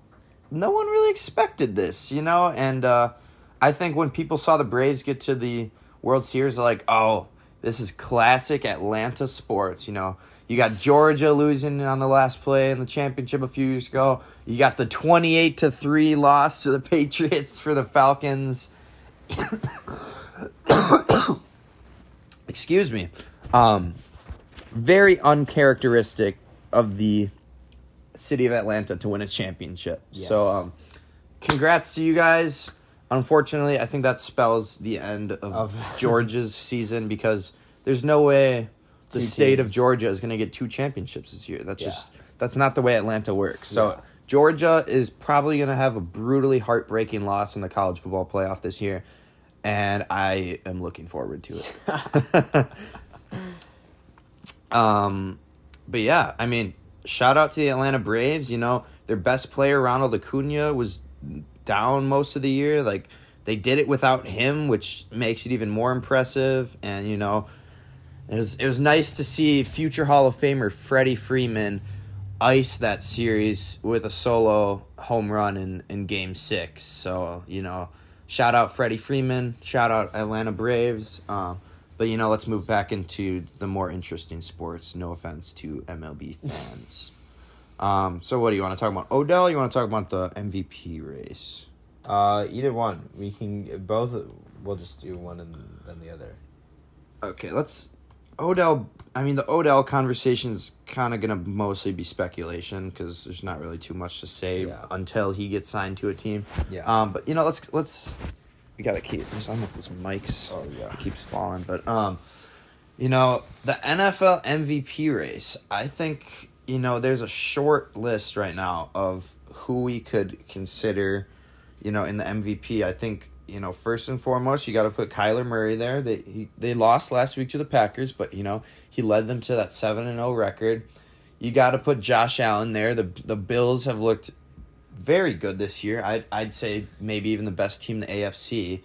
no one really expected this, you know, and uh, I think when people saw the Braves get to the World Series, they're like, oh, this is classic Atlanta sports, you know. You got Georgia losing on the last play in the championship a few years ago. You got the 28 to 3 loss to the Patriots for the Falcons. Excuse me. Um very uncharacteristic of the city of Atlanta to win a championship. So um congrats to you guys. Unfortunately, I think that spells the end of, Of- Georgia's season because there's no way the Two state of. Georgia is going to get two championships this year. That's Yeah. just that's not the way Atlanta works. So Yeah. Georgia is probably going to have a brutally heartbreaking loss in the college football playoff this year, and I am looking forward to it. Um, but yeah, I mean, shout out to the Atlanta Braves. You know, their best player, Ronald Acuna, was down most of the year. Like they did it without him, which makes it even more impressive. And you know, it was it was nice to see future Hall of Famer Freddie Freeman ice that series with a solo home run in in Game Six. So you know, shout out Freddie Freeman, shout out Atlanta Braves. Um, but you know, let's move back into the more interesting sports. No offense to MLB fans. um, so what do you want to talk about? Odell? You want to talk about the MVP race? Uh, either one. We can both. We'll just do one and then the other. Okay, let's Odell. I mean, the Odell conversation is kind of gonna mostly be speculation because there's not really too much to say Yeah. until he gets signed to a team. Yeah. Um, but you know, let's let's we gotta keep. I don't know if this mic's Oh, yeah. keeps falling, but um, you know, the NFL MVP race. I think you know there's a short list right now of who we could consider, you know, in the MVP. I think you know first and foremost you got to put Kyler Murray there. They he, they lost last week to the Packers, but you know he led them to that seven and zero record. You got to put Josh Allen there. The the Bills have looked very good this year. I'd I'd say maybe even the best team in the AFC.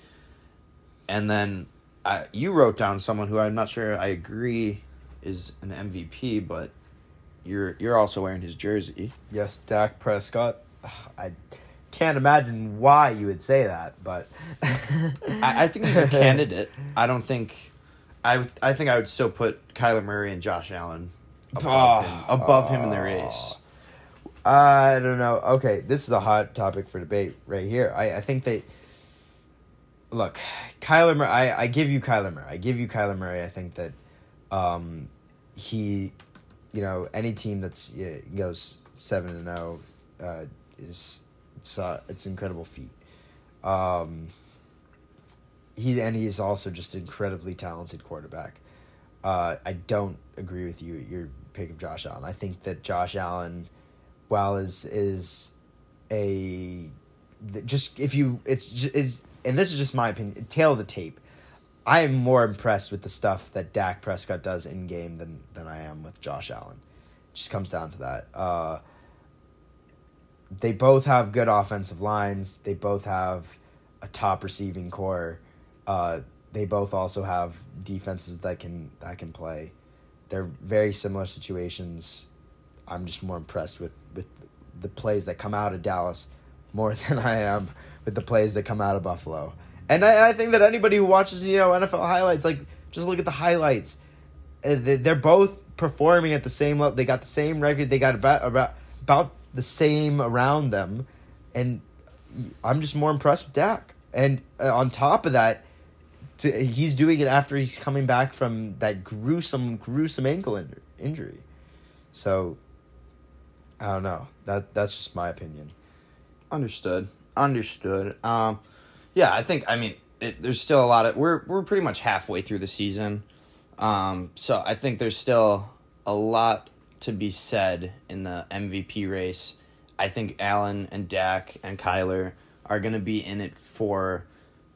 And then I, you wrote down someone who I'm not sure I agree is an MVP, but you're you're also wearing his jersey. Yes, Dak Prescott. I can't imagine why you would say that, but I, I think he's a candidate. I don't think I would, I think I would still put Kyler Murray and Josh Allen above Oh, him above him in the race. I don't know. Okay, this is a hot topic for debate right here. I, I think that look Kyler Murray. I, I give you Kyler Murray. I give you Kyler Murray. I think that um, he, you know, any team that's you know, goes seven and zero uh, is it's uh, it's an incredible feat. Um, he and he is also just an incredibly talented quarterback. Uh, I don't agree with you your pick of Josh Allen. I think that Josh Allen, while is is a just if you it's is and this is just my opinion. Tail of the tape. I am more impressed with the stuff that Dak Prescott does in game than than I am with Josh Allen. just comes down to that. Uh, they both have good offensive lines. They both have a top receiving corps. Uh, they both also have defenses that can that can play. They're very similar situations. I'm just more impressed with with the plays that come out of Dallas more than I am with the plays that come out of Buffalo. And I, I think that anybody who watches you know NFL highlights, like just look at the highlights. They- They're both performing at the same level. They got the same record. They got about about about the same around them, and I'm just more impressed with Dak. And uh, on top of that, to, he's doing it after he's coming back from that gruesome, gruesome ankle in, injury. So, I don't know. That that's just my opinion. Understood. Understood. Um, yeah, I think. I mean, it, there's still a lot of. We're we're pretty much halfway through the season, um, so I think there's still a lot to be said in the MVP race. I think Allen and Dak and Kyler are going to be in it for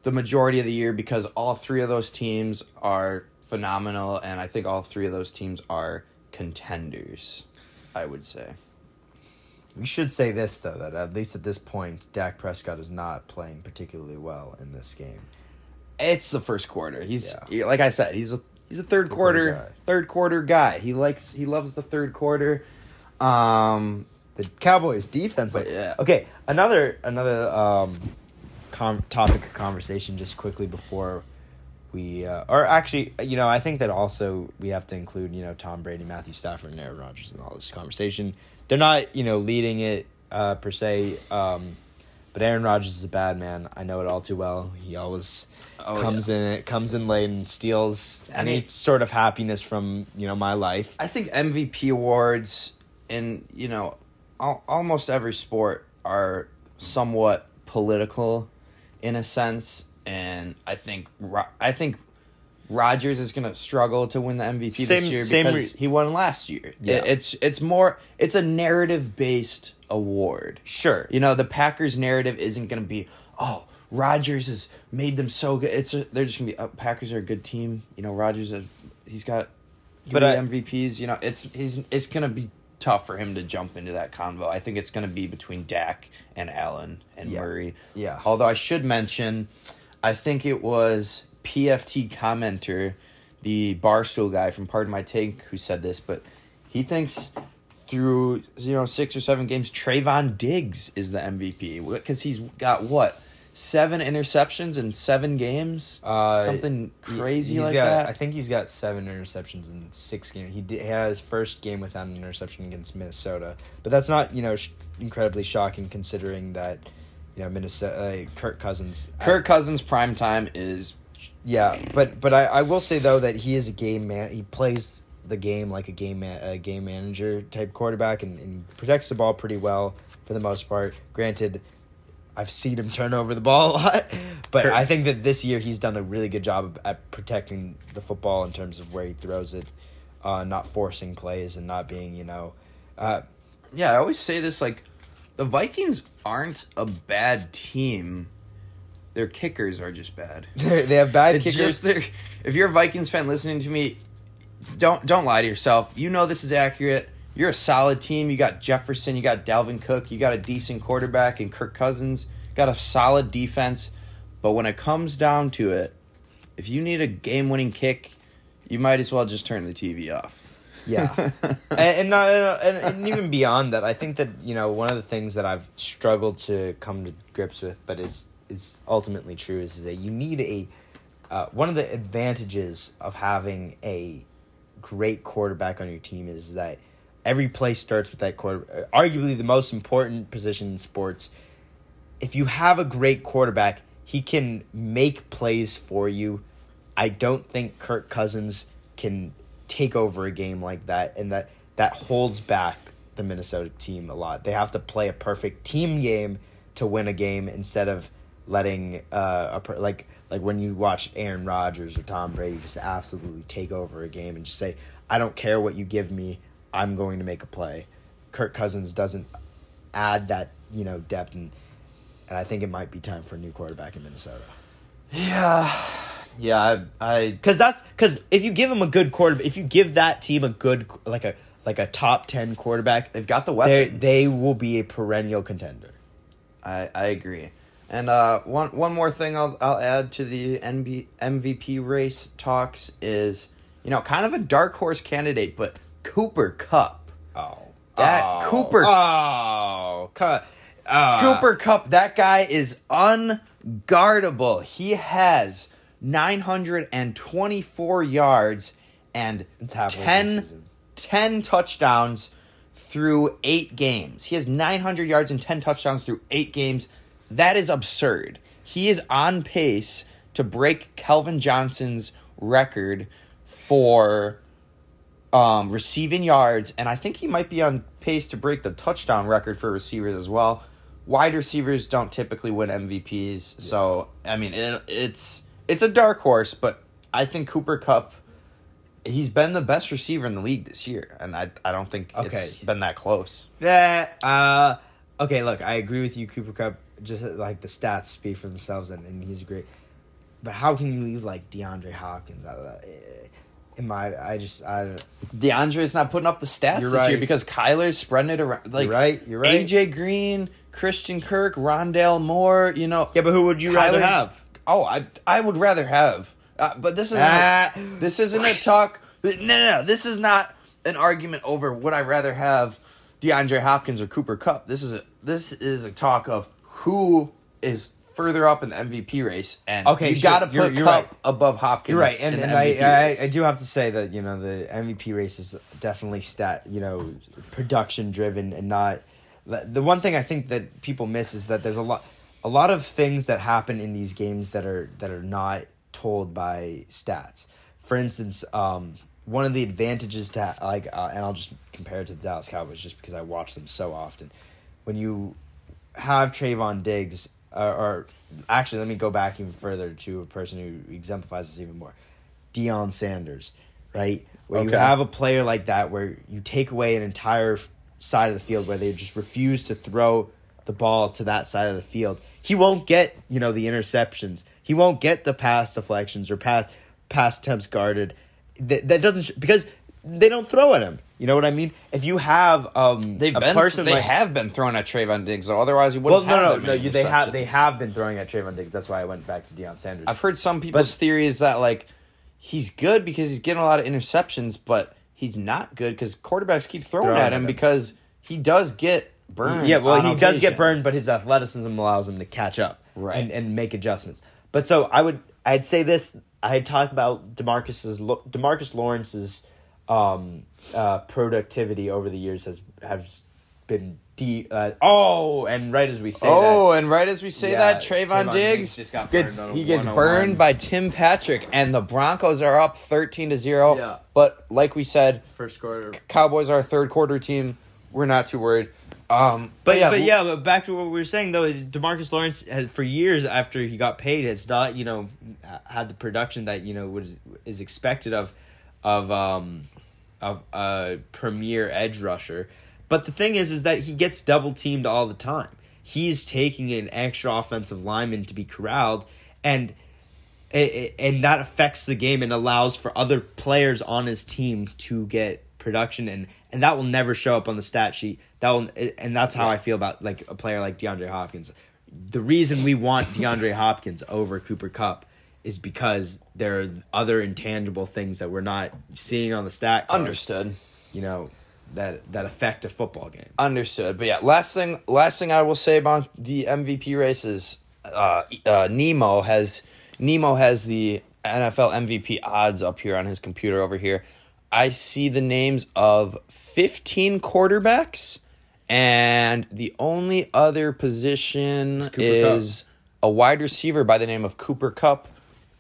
the majority of the year because all three of those teams are phenomenal, and I think all three of those teams are contenders. I would say. We should say this though that at least at this point, Dak Prescott is not playing particularly well in this game. It's the first quarter. He's Yeah. like I said, he's a he's a third quarter quarter guy. third quarter guy. He likes he loves the third quarter. Um The Cowboys defense, like, yeah. Okay, another another um, com- topic of conversation just quickly before we, uh, or actually, you know, I think that also we have to include, you know, Tom Brady, Matthew Stafford, and Aaron Rodgers in all this conversation. They're not, you know, leading it uh, per se, um, but Aaron Rodgers is a bad man. I know it all too well. He always Oh, comes yeah. in, it comes in late and steals any he- sort of happiness from you know my life. I think MVP awards in, you know, al- almost every sport are somewhat political in a sense and I think I think Rodgers is going to struggle to win the MVP this year same because re- he won last year. Yeah. It- it's it's more it's a narrative based award. Sure, You know, the Packers narrative isn't going to be, oh, Rodgers has made them so good. It's they're just going to be, oh, Packers are a good team. You know, Rodgers, is- he's got but I- MVPs. You know, it's he's it's gonna be tough for him to jump into that convo. I think it's gonna be between Dak and Allen and Yeah. Murray. Yeah. Although I should mention, I think it was PFT commenter, the barstool guy from Pardon My Take, who said this, but he thinks through you know six or seven games, Trevon Diggs is the MVP because he's got what seven interceptions in seven games, Uh, something crazy he's like got, that. I think he's got seven interceptions in six games. He, did, he had his first game without an interception against Minnesota, but that's not you know sh- incredibly shocking considering that you know Minnesota uh, Kirk Cousins. Kirk Cousins' prime time is Yeah, but but I, I will say though that he is a game man. He plays the game like a game ma- a game manager type quarterback, and, and protects the ball pretty well for the most part. Granted, I've seen him turn over the ball a lot, but I think that this year he's done a really good job at protecting the football in terms of where he throws it, uh, not forcing plays and not being you know. Uh, yeah. I always say this like the Vikings aren't a bad team. Their kickers are just bad. they they have bad It's kickers. just if you're a Vikings fan listening to me, don't don't lie to yourself. You know this is accurate. You're a solid team. You got Jefferson, you got Dalvin Cook, you got a decent quarterback and Kirk Cousins, got a solid defense. But when it comes down to it, if you need a game-winning kick, you might as well just turn the TV off. Yeah, and and, not, and and even beyond that, I think that you know one of the things that I've struggled to come to grips with, but is is ultimately true, is that you need a uh, one of the advantages of having a great quarterback on your team is that every play starts with that quarter. Arguably, the most important position in sports. If you have a great quarterback, he can make plays for you. I don't think Kirk Cousins can take over a game like that, and that that holds back the Minnesota team a lot. They have to play a perfect team game to win a game instead of letting uh, a per- like like when you watch Aaron Rodgers or Tom Brady just absolutely take over a game and just say, "I don't care what you give me, I'm going to make a play." Kirk Cousins doesn't add that you know depth, and and I think it might be time for a new quarterback in Minnesota. Yeah, yeah. I, I Because that's because if you give him a good quarterback, if you give that team a good like a like a top ten quarterback, they've got the they weapons. they will be a perennial contender. I, I agree. And uh, one one more thing I'll I'll add to the NB, MVP race talks is you know kind of a dark horse candidate, but Cooper Kupp. Oh, That Cooper- Oh, cut. Uh, Cooper Kupp, that guy is unguardable. He has 924 yards and It's halfway through the 10, 10 touchdowns through eight games. He has 900 yards and 10 touchdowns through eight games. That is absurd. He is on pace to break Calvin Johnson's record for um, receiving yards, and I think he might be on pace to break the touchdown record for receivers as well. Wide receivers don't typically win MVPs, so I mean it, it's it's a dark horse, but I think Cooper Kupp. He's been the best receiver in the league this year, and I I don't think it's Okay. been that close. Yeah. Uh, okay. Look, I agree with you, Cooper Kupp. Just uh, like the stats speak for themselves, and, and he's great. But how can you leave like DeAndre Hopkins out of that? Eh, In my, I just, I don't. DeAndre's not putting up the stats this year because Kyler's spreading it around. Like You're right, you're right. AJ Green, Christian Kirk, Rondale Moore. You know, Yeah, but who would you rather have? Oh, I I would rather have. Uh, but this isn't. Ah. a, this isn't a talk. No, no, no. This is not an argument over would I rather have DeAndre Hopkins or Cooper Kupp. This is a this is a talk of who is further up in the MVP race, and Okay, you sure. got to You're- put you're Kupp right. above Hopkins. You're right, and, and I, I. I do have to say that you know the MVP race is definitely stat, you know, production driven and not. The one thing I think that people miss is that there's a lot, a lot of things that happen in these games that are that are not told by stats. For instance, um, one of the advantages to like, uh, and I'll just compare it to the Dallas Cowboys just because I watch them so often. When you have Trevon Diggs, uh, or actually, let me go back even further to a person who exemplifies this even more. Deion Sanders, right? Where you have a player like that, where you take away an entire side of the field, where they just refuse to throw the ball to that side of the field. He won't get, you know, the interceptions. He won't get the pass deflections or pass pass attempts guarded. That, that doesn't sh- because they don't throw at him. You know what I mean? If you have um They've a been person they like have been throwing at Trevon Diggs though. Otherwise, you wouldn't. no, have no, no. many You, they have they have been throwing at Trevon Diggs. That's why I went back to Deion Sanders. I've heard some people's But- theory is that like he's good because he's getting a lot of interceptions, but he's not good because quarterbacks keep throwing, throwing at at him him. because he does get burned. Yeah, well, he does get burned, but his athleticism allows him to catch up Right. and, and make adjustments. But so I would, I'd say this. I'd talk about Demarcus's Demarcus Lawrence's um, uh, productivity over the years has has been de. Uh, oh, and right as we say Oh, that, and right as we say Yeah, that, Trevon, Trevon Diggs, Diggs just got gets he gets burned by Tim Patrick, and the Broncos are up thirteen to zero. Yeah. But like we said, first quarter. Cowboys are a third quarter team. We're not too worried. Um, But yeah, but yeah, but back to what we were saying though, is Demarcus Lawrence has, for years after he got paid has not you know had the production that you know would is expected of of um of a premier edge rusher. But the thing is, is that he gets double teamed all the time. He's taking an extra offensive lineman to be corralled, and and that affects the game and allows for other players on his team to get production and and that will never show up on the stat sheet that will and that's how i feel about like a player like DeAndre Hopkins the reason we want DeAndre Hopkins over Cooper Kupp is because there are other intangible things that we're not seeing on the stat card, understood. you know that that affect a football game Understood. But yeah, last thing last thing I will say about the MVP race is uh, uh, Nemo has Nemo has the NFL MVP odds up here on his computer over here. I see the names of 15 quarterbacks and the only other position Cooper is a wide receiver by the name of Cooper Kupp.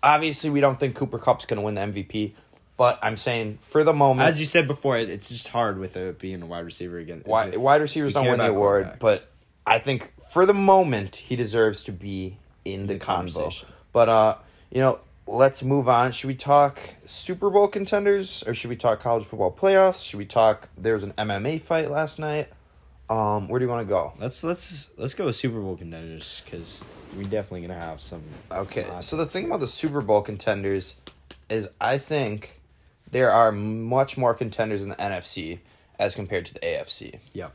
Obviously, we don't think Cooper Kupp's going to win the MVP, but I'm saying for the moment as you said before it, it's just hard with it being a wide receiver again It's wide, a- wide receivers don't care win the about award, quarterbacks. but I think for the moment he deserves to be in the, the convo. conversation. But uh, you know, let's move on. Should we talk Super Bowl contenders or should we talk college football playoffs? Should we talk there was an MMA fight last night? Um, where do you want to go? Let's let's let's go with Super Bowl contenders because we're definitely gonna have some. Okay, some so the thing about the Super Bowl contenders is I think there are much more contenders in the NFC as compared to the AFC. Yep,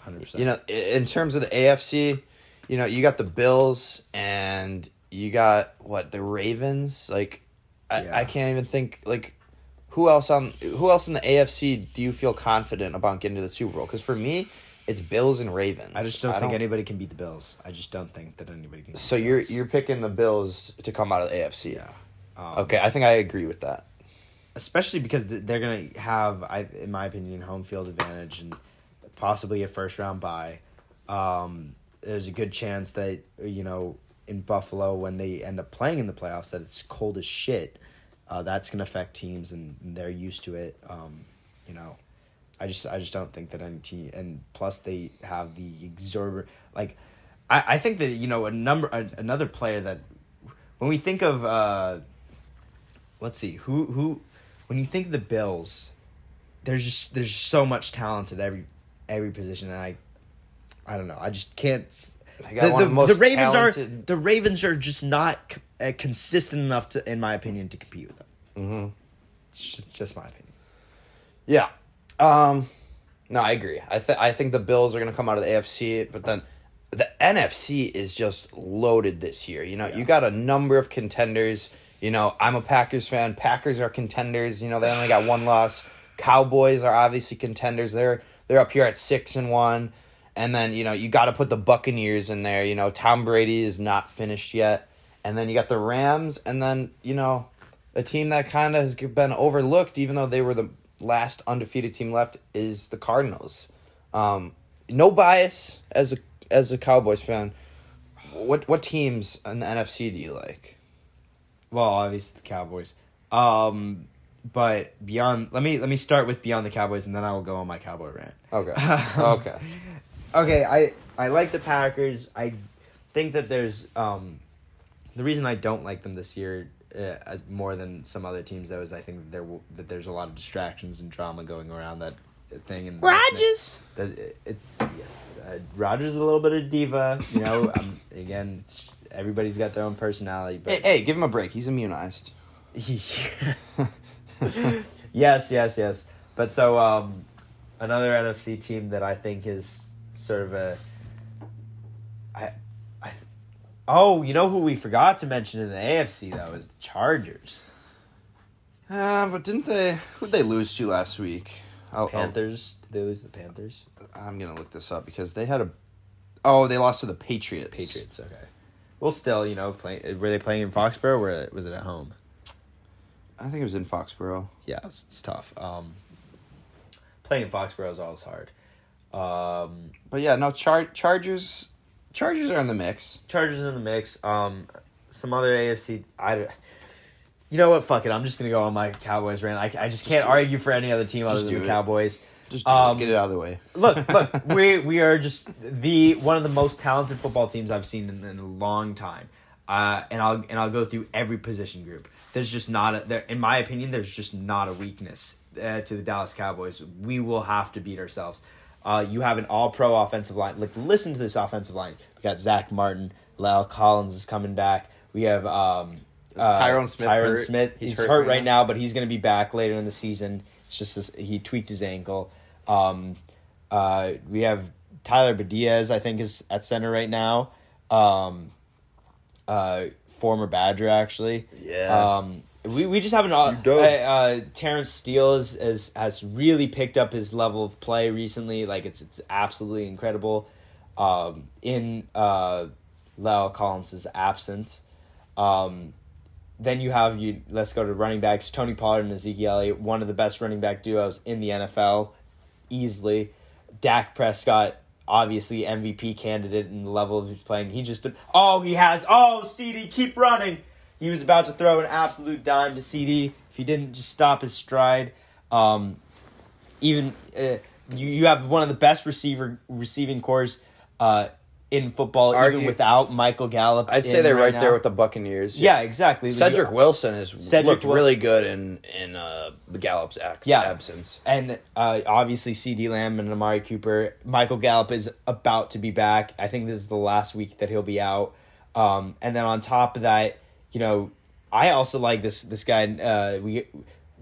hundred percent. you know, in terms of the AFC, you know, you got the Bills and you got what the Ravens. Like, I, Yeah. I can't even think like who else on who else in the AFC do you feel confident about getting to the Super Bowl? Because for me, it's Bills and Ravens. I just don't think anybody can beat the Bills. I just don't think that anybody can. Beat So the you're Bills. you're picking the Bills to come out of the AFC. yeah. Um, Okay, I think I agree with that. especially because they're gonna have, I, in my opinion, home field advantage and possibly a first round bye. Um, there's a good chance that you know in Buffalo when they end up playing in the playoffs that it's cold as shit. Uh, that's gonna affect teams and they're used to it. Um, you know, I just I just don't think that any team and plus they have the exorbitant like I, I think that you know a number a, another player that when we think of uh let's see who who when you think of the Bills there's just there's so much talent at every every position and I I don't know I just can't got the, the, the Ravens talented- are the Ravens are just not c- uh, consistent enough to in my opinion to compete with them. Mm-hmm. It's just, just my opinion. Yeah. Um no, I agree. I th- I think the Bills are going to come out of the AFC, but then the NFC is just loaded this year. You know, you got a number of contenders. You know, I'm a Packers fan. Packers are contenders. You know, they only got one loss. Cowboys are obviously contenders. They're they're up here at 6 and 1. And then, you know, you got to put the Buccaneers in there. You know, Tom Brady is not finished yet. And then you got the Rams and then, you know, a team that kind of has been overlooked, even though they were the last undefeated team left, is the Cardinals. Um, no bias as a as a Cowboys fan. What what teams in the NFC do you like? Well, obviously the Cowboys. Um, but beyond, let me let me start with beyond the Cowboys, and then I will go on my Cowboy rant. Okay, okay, Okay, I I like the Packers. I think that there's um, the reason I don't like them this year uh, as more than some other teams though is I think there will, that there's a lot of distractions and drama going around that thing and Rodgers. that it's yes uh, Rodgers is a little bit of diva you know um, again it's, everybody's got their own personality but Hey, hey, give him a break. He's immunized. yes, yes, yes. But so um, another NFC team that I think is sort of a, I, I, oh, you know who we forgot to mention in the AFC though is the Chargers, Uh, but didn't they? Who'd they lose to last week? I'll- I'll- Panthers. Did they lose to the Panthers? I'm gonna look this up because they had a. Oh, they lost to the Patriots. Patriots. Okay. Well, still, you know, play, were they playing in Foxborough or was it at home? I think it was in Foxborough. Yeah, it's, it's tough. Um, playing in Foxborough is always hard. Um, But yeah, no Char- Chargers. Chargers are in the mix. Chargers in the mix. Um, some other AFC. I. You know what? Fuck it. I'm just gonna go on my Cowboys rant. I, I just can't do it. argue for any other team other Just than do the. Cowboys. Just Um, it. get it out of the way. look, look, we we are just the one of the most talented football teams I've seen in, in a long time. Uh, and I'll and I'll go through every position group. There's just not a there in my opinion. There's just not a weakness uh, to the Dallas Cowboys. We will have to beat ourselves. Uh, you have an All Pro offensive line. Like listen to this offensive line. We got Zach Martin, La'el Collins is coming back. We have um, uh, Tyron Smith Tyron hurt? Smith. He's He's, hurt hurt, right right now? now, but he's going to be back later in the season. It's just this, he tweaked his ankle. Um, uh, we have Tyler Biadasz, I think, is at center right now. Um, uh, former Badger, actually. Yeah. Um, we, we just have an uh, uh, Terrence Steele is, is has really picked up his level of play recently. Like it's it's absolutely incredible. Um, in uh, La'el Collins' absence, um, then you have you. Let's go to running backs. Tony Pollard and Ezekiel Elliott, one of the best running back duos in the NFL, easily. Dak Prescott, obviously MVP candidate in the level of he's playing. He just oh he has oh CeeDee keep running. He was about to throw an absolute dime to CeeDee if he didn't just stop his stride. Um, even uh, you you have one of the best receiver receiving corps uh, in football, Argue- even without Michael Gallup. I'd say they're right now. there with the Buccaneers. Yeah, exactly. Cedric You- Wilson has Cedric looked Wil- really good in in uh, the Gallup's ac- Yeah. absence. and uh, obviously CeeDee Lamb and Amari Cooper. Michael Gallup is about to be back. I think this is the last week that he'll be out. Um, and then on top of that, you know, I also like this this guy. Uh, we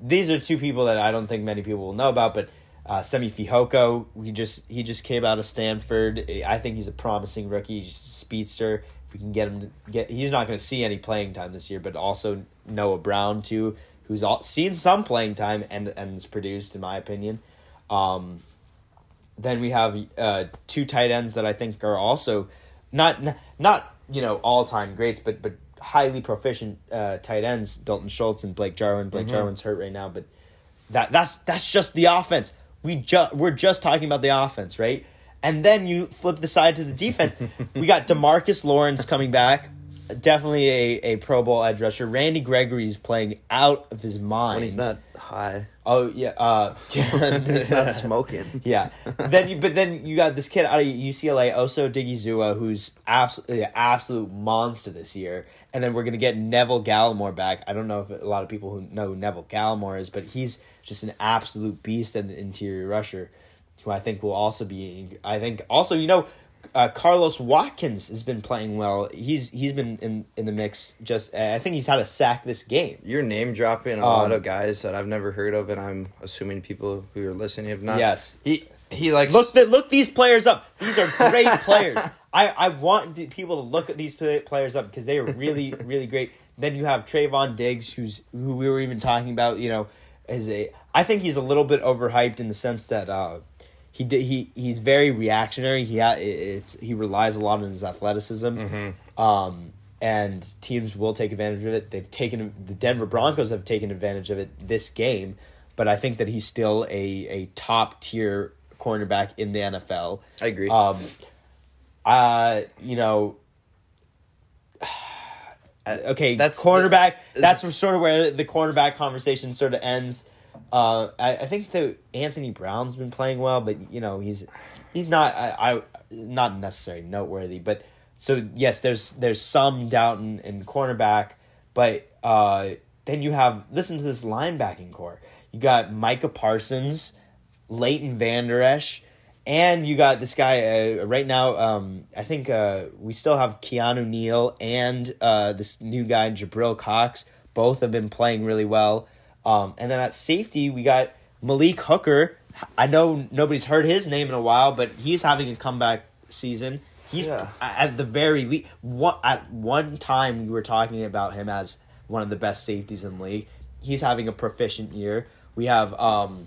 these are two people that I don't think many people will know about, but uh, Simi Fehoko, we just he just came out of Stanford. I think he's a promising rookie. He's just a speedster. If we can get him to get, he's not going to see any playing time this year, but also Noah Brown too, who's all, seen some playing time and and is produced in my opinion. Um, then we have uh, two tight ends that I think are also not not you know all time greats, but but highly proficient uh, tight ends. Dalton Schultz and Blake Jarwin. Blake Jarwin's hurt right now, but that that's that's just the offense. We just we're just talking about the offense, right? And then you flip the side to the defense. we got Demarcus Lawrence coming back, definitely a, a Pro Bowl edge rusher. Randy Gregory's playing out of his mind. When he's not high, Oh yeah. Uh, he's not smoking. yeah. Then you, but then you got this kid out of UCLA, Osa Odighizuwa, who's absolutely an absolute monster this year. And then we're gonna get Neville Gallimore back. I don't know if a lot of people who know who Neville Gallimore is, but he's just an absolute beast and an interior rusher, who I think will also be. I think also you know. Uh, Carlos Watkins has been playing well. He's he's been in, in the mix. Just I think he's had a sack this game. You're name dropping a Um, lot of guys that I've never heard of, and I'm assuming people who are listening have not. Yes. he he likes Look, the, look these players up. These are great players. I, I want the people to look at these players up because they are really really great. Then you have Trevon Diggs, who's who we were even talking about. You know, is a I think he's a little bit overhyped in the sense that uh, he did he he's very reactionary. He ha, it's he relies a lot on his athleticism. Um, and teams will take advantage of it. They've taken the Denver Broncos have taken advantage of it this game, but I think that he's still a a top tier cornerback in the NFL. I agree. Um, uh, you know, uh, okay, That's that's cornerback. the- that's sort of where the cornerback conversation sort of ends. Uh, I, I think that Anthony Brown's been playing well, but you know he's he's not I, I not necessarily noteworthy. But so yes, there's there's some doubt in, in cornerback, but uh, then you have listen to this linebacking corps. You got Micah Parsons, Leighton Vander Esch, and you got this guy uh, right now. Um, I think uh, we still have Keanu Neal and uh, this new guy Jabril Cox. Both have been playing really well. Um, and then at safety, we got Malik Hooker. I know nobody's heard his name in a while, but he's having a comeback season. He's Yeah. at the very least. What at one time we were talking about him as one of the best safeties in the league. He's having a proficient year. We have um,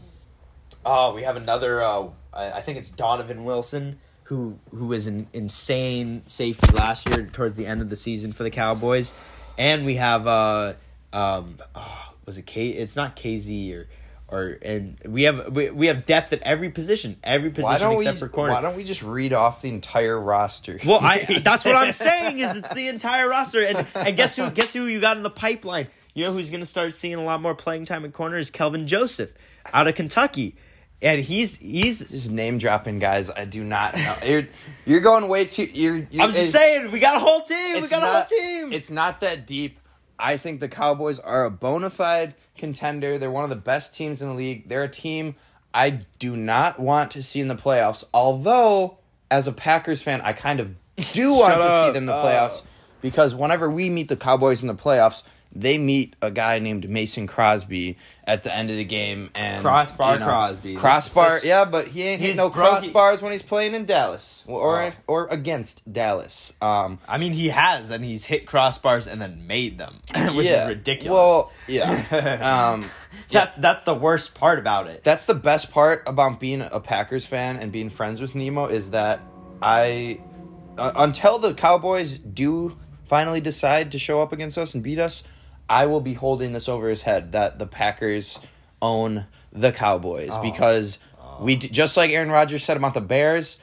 oh, we have another. Uh, I I think it's Donovan Wilson who who was an insane safety last year towards the end of the season for the Cowboys, and we have uh um oh, was it K? It's not KZ or. Or and we have we, we have depth at every position, every position don't we? except for corner. Why don't we just read off the entire roster? Well, I that's what I'm saying is it's the entire roster, and and guess who? Guess who you got in the pipeline? You know who's going to start seeing a lot more playing time at corner is Kelvin Joseph out of Kentucky, and he's he's. just name dropping guys. I do not know. You're you're going way too. You're. you're I'm just saying we got a whole team. We got a whole team. It's not that deep. I think the Cowboys are a bona fide contender. They're one of the best teams in the league. They're a team I do not want to see in the playoffs. Although, as a Packers fan, I kind of do want Shut to see them in the playoffs oh. because whenever we meet the Cowboys in the playoffs, they meet a guy named Mason Crosby at the end of the game and Crossbar Crosby. This is Crossbar, such- yeah, but he ain't hitting no broke- crossbars when he's playing in Dallas or Oh. or against Dallas. Um, I mean, he has, and he's hit crossbars and then made them, which yeah. is ridiculous. Well, yeah. um, that's that's the worst part about it. that's the best part about being a Packers fan and being friends with Nemo is that I, uh, until the Cowboys do finally decide to show up against us and beat us, I will be holding this over his head that the Packers own the Cowboys Oh. because we d- just like Aaron Rodgers said about the Bears,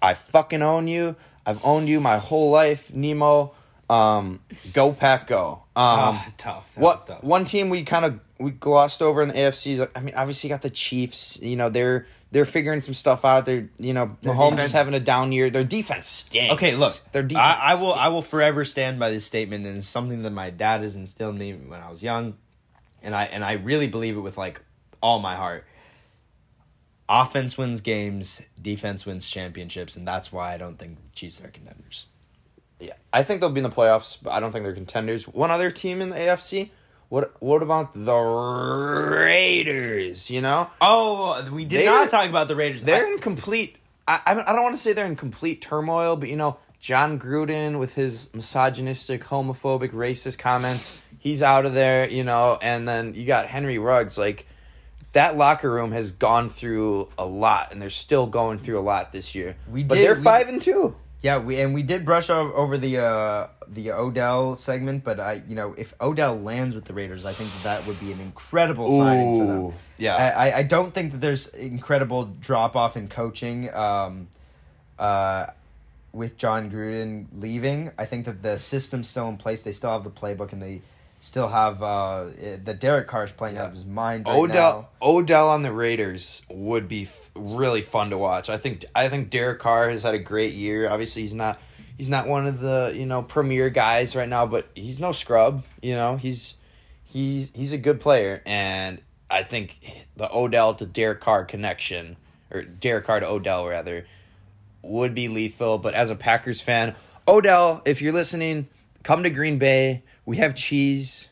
I fucking own you. I've owned you my whole life, Nemo. Um, go pack, go. Um, Ah, tough. That what tough. one team we kind of we glossed over in the AFC I mean obviously you got the Chiefs. You know they're they're figuring some stuff out. They're you know Mahomes defense- is having a down year. Their defense stinks. Okay, look, their defense. I, I will. I will forever stand by this statement, and it's something that my dad has instilled in me when I was young, and I and I really believe it with like all my heart. Offense wins games, defense wins championships, and that's why I don't think Chiefs are contenders. Yeah, I think they'll be in the playoffs, but I don't think they're contenders. One other team in the AFC. What what about the Raiders? You know Oh, we did They not were- talk about the Raiders. they're I- in complete. I I, don't want to say they're in complete turmoil, but you know Jon Gruden with his misogynistic, homophobic, racist comments, he's out of there. You know, and then you got Henry Ruggs. Like that locker room has gone through a lot, and they're still going through a lot this year. We but did- they're we- five and two. Yeah, we and we did brush o- over the uh, the Odell segment, but I, you know, if Odell lands with the Raiders, I think that, that would be an incredible signing for them. Yeah. I, I- don't think that there's incredible drop off in coaching. Um, uh, with Jon Gruden leaving, I think that the system's still in place. They still have the playbook, and they still have uh, the Derek Carr's playing out of his mind right Odell now. Odell on the Raiders would be f- really fun to watch. I think I think Derek Carr has had a great year. Obviously, he's not he's not one of the you know premier guys right now, but he's no scrub. You know, he's he's he's a good player, and I think the Odell to Derek Carr connection or Derek Carr to Odell rather would be lethal. But as a Packers fan, Odell, if you're listening, come to Green Bay. We have cheese.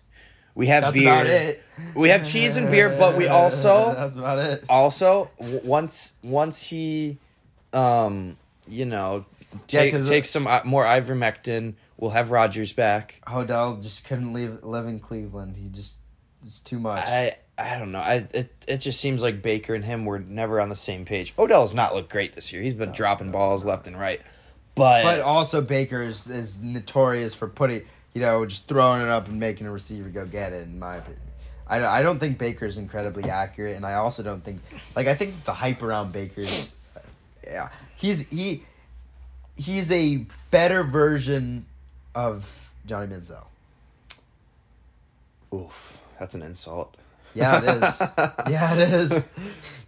We have That's beer. about it. We have cheese and beer, but we also That's about it. also w- once once he, um, you know, Yeah, take, uh, take some uh, more ivermectin. We'll have Rodgers back. Odell just couldn't leave live in Cleveland. He just it's too much. I I don't know. I it it just seems like Baker and him were never on the same page. Odell's not looked great this year. He's been dropping balls left and right, but, But also Baker is, is notorious for putting, you know, just throwing it up and making a receiver go get it. In my opinion, I, I don't think Baker's incredibly accurate, and I also don't think like I think the hype around Baker's, yeah, he's he, he's a better version of Johnny Manziel. oof, that's an insult. Yeah, it is. yeah, it is.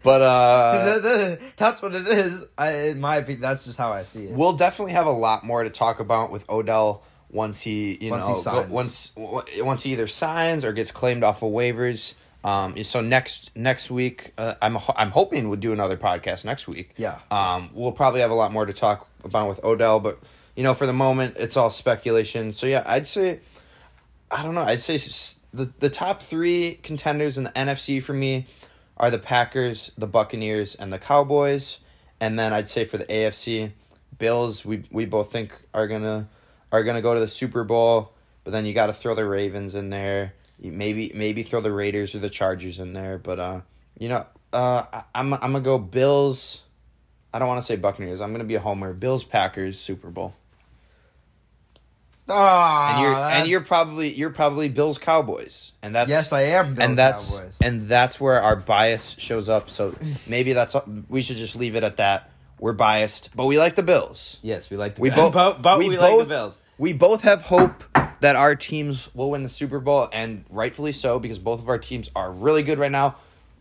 But uh, that's what it is. I, in my opinion, that's just how I see it. we'll definitely have a lot more to talk about with Odell once he you Once know he go- once once he either signs or gets claimed off of waivers. Um, so next next week, uh, I'm I'm hoping we'll do another podcast next week. Yeah. Um, we'll probably have a lot more to talk about with Odell, but you know, for the moment, it's all speculation. So yeah, I'd say, I don't know, I'd say the the top three contenders in the NFC for me are the Packers, the Buccaneers, and the Cowboys. And then I'd say for the AFC, Bills we we both think are gonna are gonna go to the Super Bowl. But then you got to throw the Ravens in there. You Maybe maybe throw the Raiders or the Chargers in there. But uh, you know, uh, I, I'm I'm gonna go Bills. I don't want to say Buccaneers. I'm gonna be a homer. Bills Packers Super Bowl. Ah, And you're that- and you're probably you're probably Bills Cowboys. And that's yes, I am. Bill and that's Cowboys. and that's where our bias shows up. So maybe that's we should just leave it at that. We're biased, but we like the Bills. yes, we like the We Bills. both, but, but we, like the Bills. We both have hope that our teams will win the Super Bowl, and rightfully so because both of our teams are really good right now.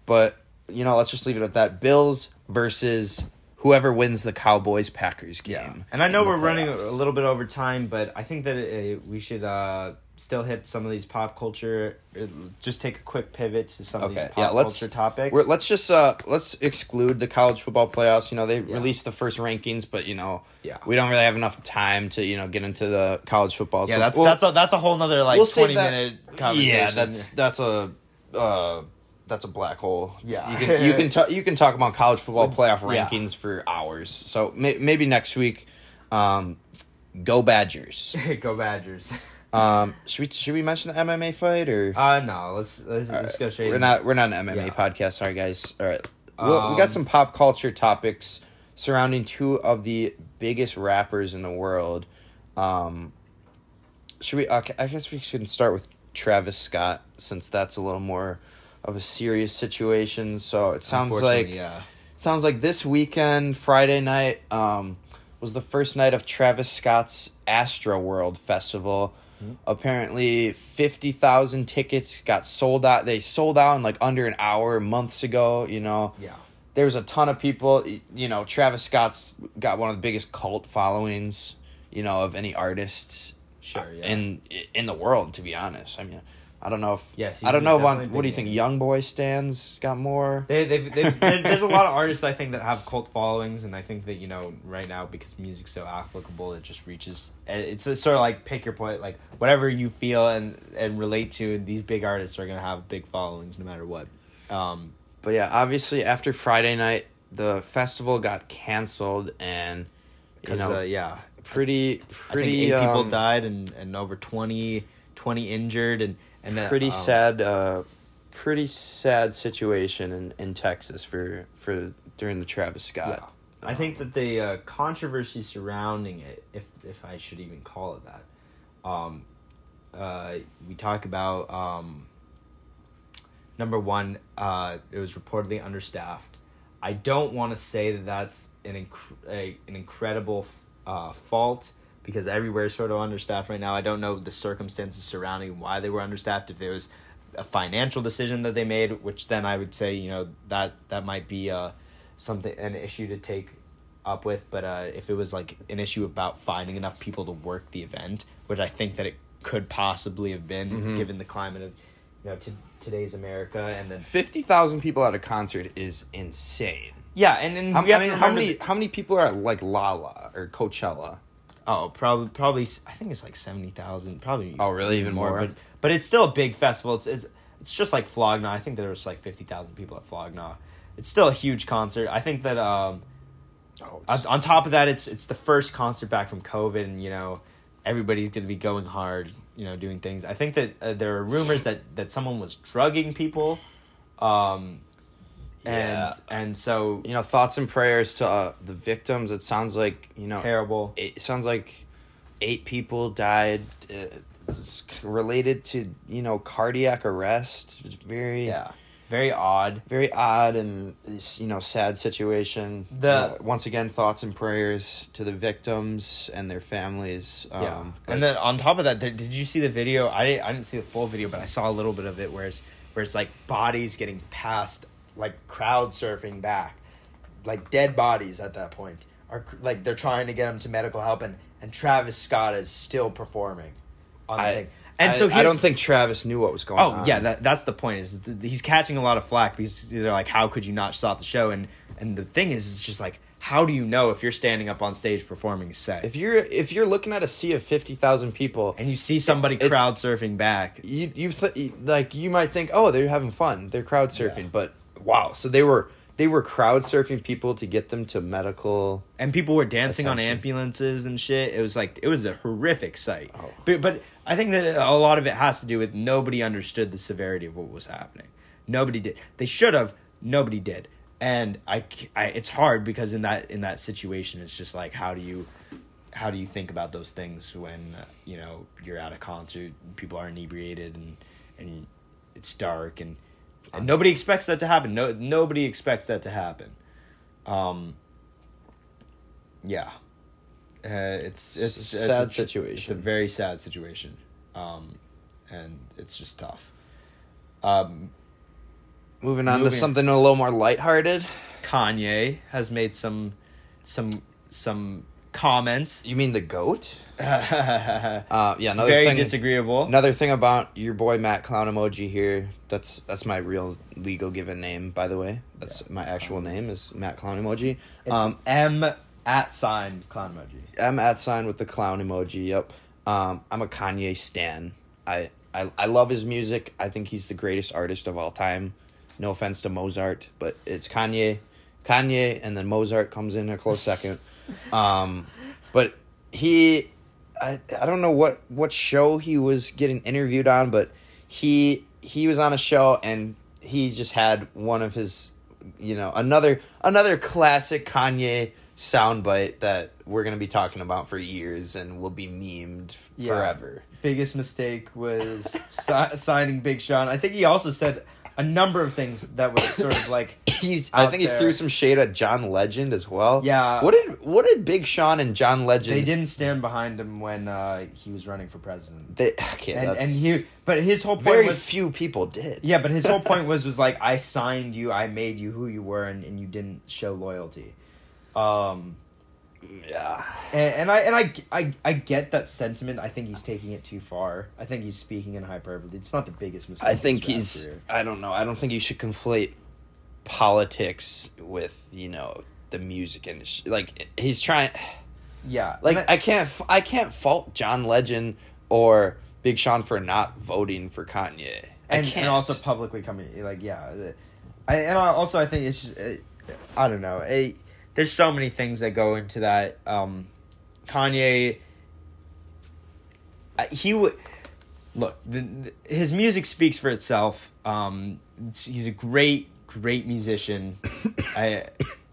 But you know, let's just leave it at that. Bills versus whoever wins the Cowboys Packers game. And I know we're running a little bit over time, but I think that uh, we should uh, still hit some of these pop culture. uh, Just take a quick pivot to some of these pop yeah, let's culture topics. We're, let's just uh let's exclude the college football playoffs. You know, they released the first rankings, but you know, Yeah. we don't really have enough time to you know get into the college football. yeah, So that's we'll- that's a that's a whole nother like we'll twenty that- minute conversation. Yeah, that's that's a uh that's a black hole. Yeah. you can you can ta- you can talk about college football playoff yeah. rankings for hours. So may- maybe next week, um, go Badgers. go Badgers. um, should we should we mention the MMA fight or? Uh no, let's let's, let's go straight. We're in. not we're not an MMA Yeah. podcast. Sorry guys. All right. We'll, we got Um, some pop culture topics surrounding two of the biggest rappers in the world. Um should we I guess we should start with Travis Scott since that's a little more of a serious situation. So it sounds like yeah. sounds like this weekend, Friday night, um, was the first night of Travis Scott's Astroworld Festival. Apparently, fifty thousand tickets got sold out. They sold out in like under an hour months ago. You know, Yeah. there was a ton of people. You know, Travis Scott's got one of the biggest cult followings. You know, of any artist Sure, yeah. in in the world. To be honest, I mean, I don't know if Yes, I don't know about what do you think. Young Boy stands got more. They, they've, they've, there's a lot of artists I think that have cult followings, and I think that you know right now because music's so applicable, it just reaches. It's a sort of like pick your point, like whatever you feel and and relate to. These big artists are gonna have big followings no matter what. Um, But yeah, obviously after Friday night, the festival got canceled, and you because know, uh, yeah, pretty I pretty think eight people um, died and and over 20, 20 injured, and and uh, Pretty um, sad, uh, pretty sad situation in, in Texas for for during the Travis Scott. I think that the uh, controversy surrounding it, if if I should even call it that, um, uh, we talk about um, number one, uh, it was reportedly understaffed. I don't want to say that that's an inc- a, an incredible uh, fault because everywhere is sort of understaffed right now. I don't know the circumstances surrounding why they were understaffed. If there was a financial decision that they made, which then I would say you know that that might be uh, something an issue to take up with. But uh, if it was like an issue about finding enough people to work the event, which I think that it could possibly have been Mm-hmm. given the climate of you know to today's America, and then Fifty thousand people at a concert is insane. yeah, and, and How, I mean, how many how many people are at like Lala or Coachella? Oh, probably probably I think it's like seventy thousand. Probably. Oh, really? Even more? But but it's still a big festival. It's it's, it's just like Flogna. I think there was like fifty thousand people at Flogna. It's still a huge concert. I think that um, Oh, on, on top of that, it's it's the first concert back from COVID, and you know everybody's going to be going hard. You know, doing things. I think that uh, there are rumors that that someone was drugging people. Um, Yeah. and so you know, thoughts and prayers to uh, the victims. It sounds like you know terrible. it sounds like eight people died. Uh, it's related to you know cardiac arrest. It's very Yeah, very odd. very odd and you know sad situation. The- Uh, once again, thoughts and prayers to the victims and their families. Um, Yeah, and then on top of that, did, did you see the video? I didn't, I didn't see the full video, but I saw a little bit of it where it's where it's like bodies getting passed, like crowd surfing back, like dead bodies at that point are like they're trying to get him to medical help, and and Travis Scott is still performing on the I, thing. And I- so I don't think Travis knew what was going Oh on. yeah, that, that's the point. Is th- he's catching a lot of flack because they're like, "How could you not stop the show?" And and the thing is, it's just like, how do you know if you're standing up on stage performing a set if you're if you're looking at a sea of fifty thousand people and you see somebody It's- crowd surfing back? you you th- like you might think oh they're having fun they're crowd surfing Yeah. but wow. So they were they were crowd surfing people to get them to medical. and people were dancing on ambulances and shit. It was like it was a horrific sight. Oh. But but I think that a lot of it has to do with nobody understood the severity of what was happening. Nobody did. They should have. Nobody did. And I, I it's hard because in that in that situation, it's just like how do you how do you think about those things when uh, you know you're at a concert, people are inebriated and and it's dark and, and nobody expects that to happen. No nobody expects that to happen. Um, yeah, uh, it's it's, It's a it's sad It's situation. a very sad situation, um, and it's just tough. Um, Moving on Moving- to something a little more lighthearted. Kanye has made some some some comments. You mean the goat? Uh, yeah, another thing. disagreeable. Another thing about your boy Matt Clown Emoji here. That's that's my real legal given name, by the way. That's my actual name is Matt Clown Emoji. It's Um, M at sign clown emoji. I'm at sign with the clown emoji. Yep. Um, I'm a Kanye stan. I, I I love his music. I think he's the greatest artist of all time. No offense to Mozart, but it's Kanye, Kanye, and then Mozart comes in a close second. Um, but he, I I don't know what what show he was getting interviewed on, but he he was on a show and he just had one of his, you know, another another classic Kanye soundbite that we're gonna be talking about for years and will be memed Yeah. forever. Biggest mistake was si- signing Big Sean. I think he also said a number of things that were sort of like He's, I think he there. threw some shade at John Legend as well. Yeah. What did what did Big Sean and John Legend? they didn't stand behind him when uh, he was running for president. They, okay, and that's, and he, but his whole point very was few people did. yeah, but his whole point was was like I signed you, I made you who you were, and, and you didn't show loyalty. Um, Yeah. and, and I and I, I I get that sentiment. I think he's taking it too far. I think he's speaking in hyperbole. It's not the biggest mistake. I think he's. career. I don't know. I don't think you should conflate politics with you know the music industry. Like he's trying. yeah. Like and I can't. I can't fault John Legend or Big Sean for not voting for Kanye. I and, and also publicly coming like yeah I, and I, also i think it's just, uh, i don't know eh, there's so many things that go into that um kanye he would look the, the, his music speaks for itself um he's a great great musician. I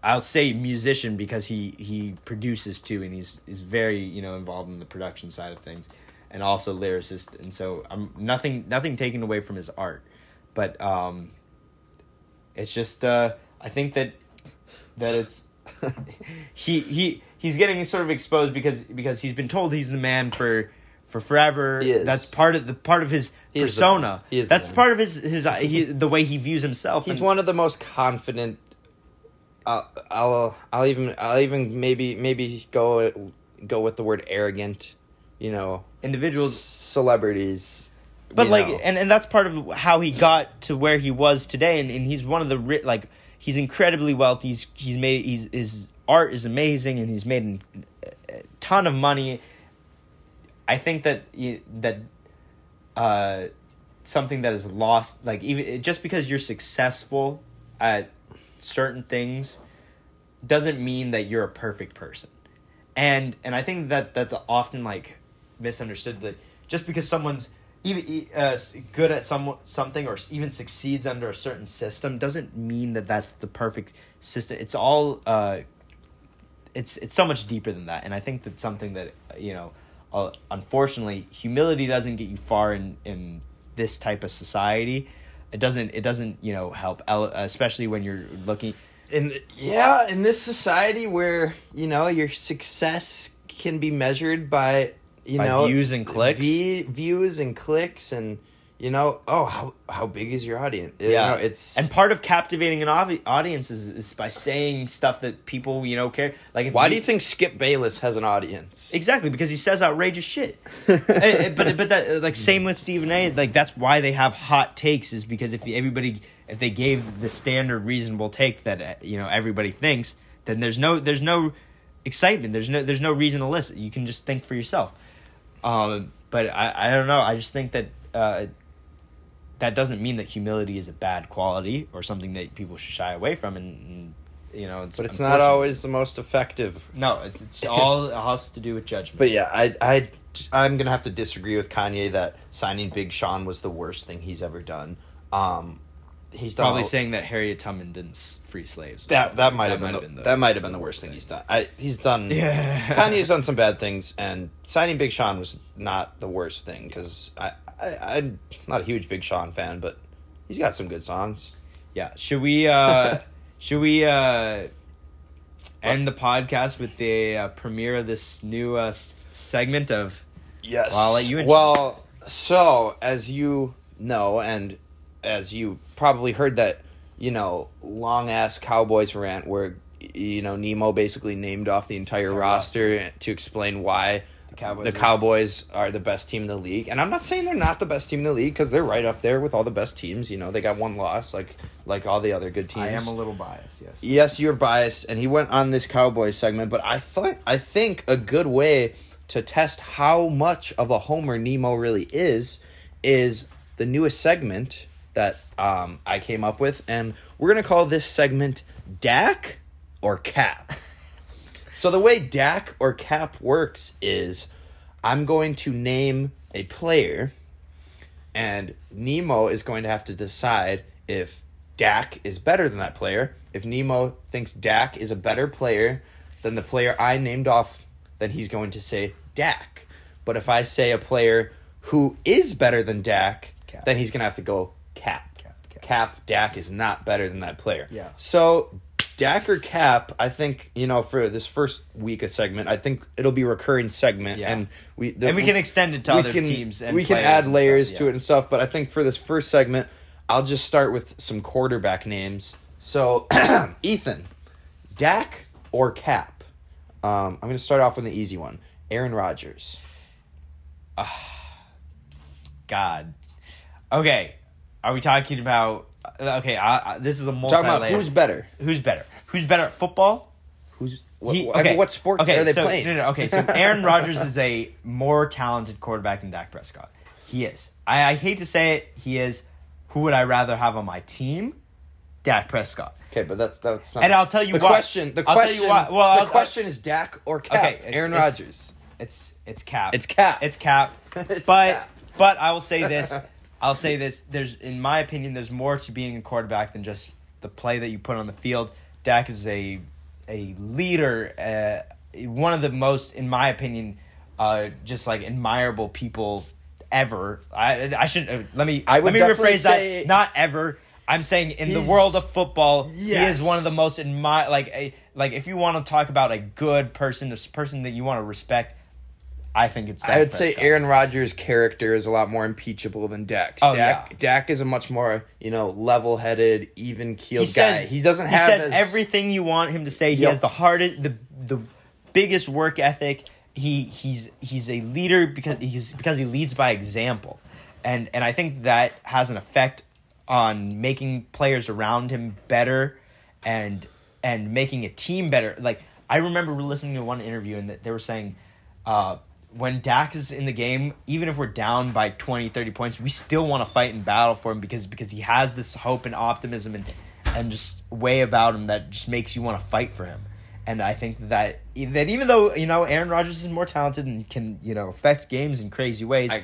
i'll say musician because he he produces too and he's is very you know involved in the production side of things and also lyricist and so i'm nothing nothing taken away from his art. But um it's just uh i think that that it's he he he's getting sort of exposed because because he's been told he's the man for for forever. That's part of the part of his He is the persona. He is That's part of his his uh, he, the way he views himself. He's and- one of the most confident. I'll, I'll I'll even I'll even maybe maybe go go with the word arrogant. You know, individuals celebrities. but like know. and and that's part of how he got to where he was today and, and he's one of the ri- like he's incredibly wealthy. He's he's made he's his art is amazing and he's made a ton of money. I think that that uh something that is lost like even just because you're successful at certain things doesn't mean that you're a perfect person. And and I think that that's often like misunderstood that just because someone's even uh, good at some something or even succeeds under a certain system doesn't mean that that's the perfect system. It's all uh, it's it's so much deeper than that, and I think that's something that you know, uh, unfortunately, humility doesn't get you far in in this type of society. It doesn't it doesn't you know help, especially when you're looking. in yeah, in this society where you know your success can be measured by you By know views and clicks? v- views and clicks, and you know oh how how big is your audience? You Yeah, know, it's and part of captivating an audi- audience is, is by saying stuff that people you know care. Like, if why do you think Skip Bayless has an audience? Exactly because he says outrageous shit. Eh, eh, but but that like same with Stephen A. Like that's why they have hot takes is because if everybody if they gave the standard reasonable take that uh, you know everybody thinks, then there's no there's no excitement. There's no there's no reason to listen. You can just think for yourself. Um, but I I don't know. I just think that uh, that doesn't mean that humility is a bad quality or something that people should shy away from. And, and you know, it's But it's not always the most effective. No, it's it's all it has to do with judgment. But yeah, I I I'm gonna have to disagree with Kanye that signing Big Sean was the worst thing he's ever done. Um, he's probably a- saying that Harriet Tubman didn't free slaves. that that might have might been, the, that might have been the worst thing he's done. I, he's done. Yeah. Kanye's done some bad things, and signing Big Sean was not the worst thing because I, I I'm not a huge Big Sean fan, but he's got some good songs. Yeah. Should we uh should we uh end the podcast with the uh, premiere of this new uh, s- segment of Yes. Well, I'll let you introduce Well, so as you know, and as you probably heard that, you know, long ass Cowboys rant where you know Nemo basically named off the entire roster to explain why the Cowboys the are- Cowboys are the best team in the league. And I'm not saying they're not the best team in the league because they're right up there with all the best teams. You know, they got one loss like like all the other good teams. I am a little biased, yes. Yes, you're biased, and he went on this cowboy segment, but I thought I think a good way to test how much of a homer Nemo really is is the newest segment that um, I came up with, and we're gonna call this segment Dak or Cap. so the way Dak or Cap works is I'm going to name a player and Nemo is going to have to decide if Dak is better than that player. If Nemo thinks Dak is a better player than the player I named off, then he's going to say Dak. But if I say a player who is better than Dak, Cap. then he's going to have to go Cap. Cap, Cap. Cap, Dak is not better than that player. Yeah. So Dak or Cap, I think you know for this first week of segment, I think it'll be a recurring segment, Yeah. and we And we can extend it to other can- teams and we can add and layers stuff, to it and stuff. But I think for this first segment, I'll just start with some quarterback names. So Ethan, Dak or Cap? Um, I'm going to start off with an easy one. Aaron Rodgers. God. Okay. Are we talking about okay, I, I, this is a multi Talking about who's better. who's better? Who's better at football? Who's what, He- I mean, what sport okay, are they so, playing? No, no, okay. So Aaron Rodgers is a more talented quarterback than Dak Prescott. He is. I, I hate to say it, he is. Who would I rather have on my team? Dak Prescott. Okay, but that's that's not. And I'll tell you the why. question. The I'll tell question. you why. Well, the I'll- question is Dak or Cap. Okay, it's- Aaron Rodgers. It's it's Cap. It's Cap. It's Cap. It's but Cap. but I will say this. I'll say this. There's in my opinion, there's more to being a quarterback than just the play that you put on the field. Dak is a a leader. Uh, one of the most, in my opinion, uh, just like admirable people ever. I I shouldn't. Uh, let me I would let me rephrase that. Not ever. I'm saying in the world of football, he is one of the most admire like a like if you want to talk about a good person, a person that you want to respect, I think it's. Dak I would say Aaron Rodgers' character is a lot more impeachable than Dak's. Oh, Dak, yeah. Dak is a much more you know level-headed, even-keeled He guy. says he doesn't He says as- everything you want him to say. He Yep. has the hardest, the the biggest work ethic. He he's he's a leader because he's because he leads by example, and and I think that has an effect on making players around him better, and and making a team better. Like I remember listening to one interview and that they were saying. Uh, when Dak is in the game, even if we're down by 20, 30 points, we still want to fight and battle for him because because he has this hope and optimism and and just way about him that just makes you want to fight for him. And I think that that even though you know Aaron Rodgers is more talented and can you know affect games in crazy ways, I,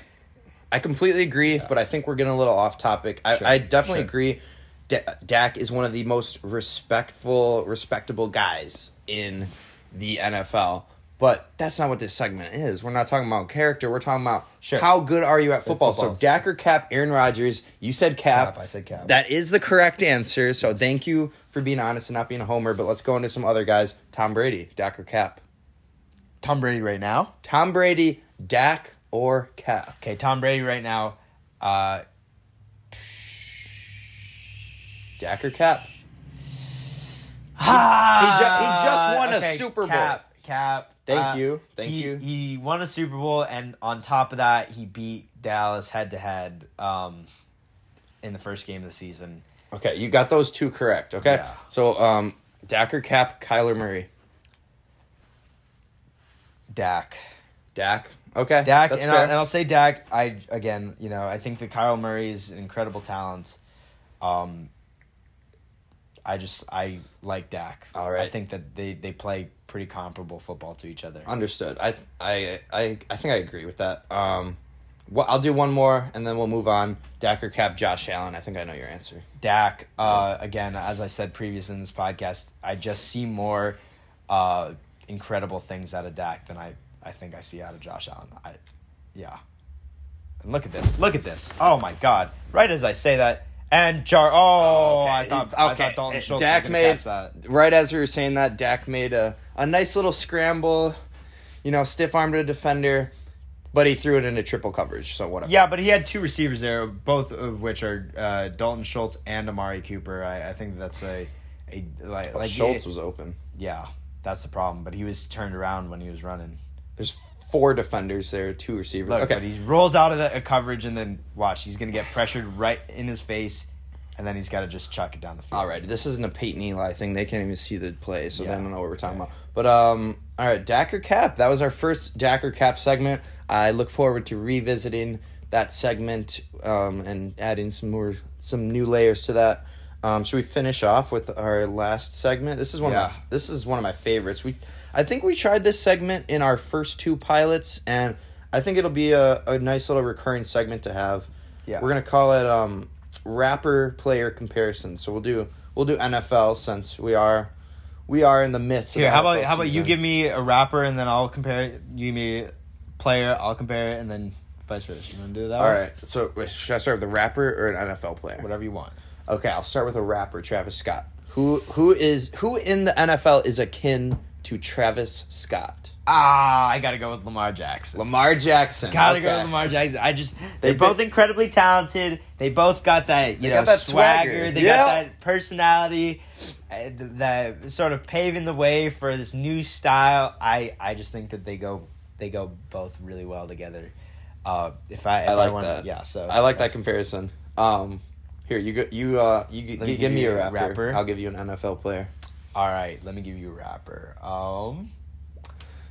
I completely agree, but I think we're getting a little off topic. I, Sure, I definitely sure. agree. Da- Dak is one of the most respectful, respectable guys in the NFL. But that's not what this segment is. We're not talking about character. We're talking about Sure. how good are you at football. football. So Dak or Cap, Aaron Rodgers. You said Cap. Cap, I said Cap. That is the correct answer. So thank you for being honest and not being a homer. But let's go into some other guys. Tom Brady, Dak or Cap. Tom Brady right now. Tom Brady, Dak or Cap. Okay, Tom Brady right now. Uh, Dak or Cap. he, ju- he just won a Super Bowl. Cap, Cap. Thank uh, you, thank he, you. He won a Super Bowl, and on top of that, he beat Dallas head to head um, in the first game of the season. Okay, you got those two correct. Okay, Yeah. so um, Dak or Cap, Kyler Murray, Dak. Dak. Okay, Dak, and. I'll, and I'll say Dak. I again, you know, I think that Kyle Murray is an incredible talent. Um, I just I like Dak. All right. I think that they they play pretty comparable football to each other. Understood. I I I I think I agree with that. Um, well, I'll do one more and then we'll move on. Dak or Cap, Josh Allen. I think I know your answer. Dak, uh, again, as I said previous in this podcast, I just see more uh, incredible things out of Dak than I, I think I see out of Josh Allen. I, yeah. And look at this. Look at this. Oh my God! Right as I say that, and Jar. Oh, I thought. I thought Dalton Schultz Dak was made catch that. right as we were saying that. Dak made a a nice little scramble. You know, stiff armed a defender, but he threw it into triple coverage. So whatever. Yeah, but he had two receivers there, both of which are uh, Dalton Schultz and Amari Cooper. I, I think that's a, a like, like Schultz it- was open. yeah, that's the problem. But he was turned around when he was running. There's four defenders there, two receivers. Look, okay, but he rolls out of the coverage and then watch. He's gonna get pressured right in his face, and then he's got to just chuck it down the field. All right, this isn't a Peyton Eli thing. They can't even see the play, so Yeah, they don't know what we're talking okay. about. But um, all right, Dak or Cap. That was our first Dak or Cap segment. I look forward to revisiting that segment um, and adding some more, some new layers to that. Um, should we finish off with our last segment? This is one Yeah. of my, this is one of my favorites. We, I think we tried this segment in our first two pilots, and I think it'll be a, a nice little recurring segment to have. Yeah. We're gonna call it um, rapper player comparison. So we'll do we'll do NFL since we are we are in the midst. Here, of how about how about you give me a rapper and then I'll compare it. You give me player, I'll compare it, and then vice versa. You want to do that? All one? right. So wait, should I start with a rapper or an NFL player? whatever you want. Okay, I'll start with a rapper, Travis Scott. Who who is who in the NFL is akin to Travis Scott? Ah, I gotta go with Lamar Jackson. Lamar Jackson. Gotta Okay. go with Lamar Jackson. I just they're They- both they- incredibly talented. They both got that you know that swagger. swagger. They Yeah. got that personality. Uh, that sort of paving the way for this new style. I I just think that they go they go both really well together. Uh, if I if I like want, that. yeah. So I like that comparison. Um, here you go. You uh, you, you give me a rapper. rapper. I'll give you an NFL player. All right, let me give you a rapper. Um,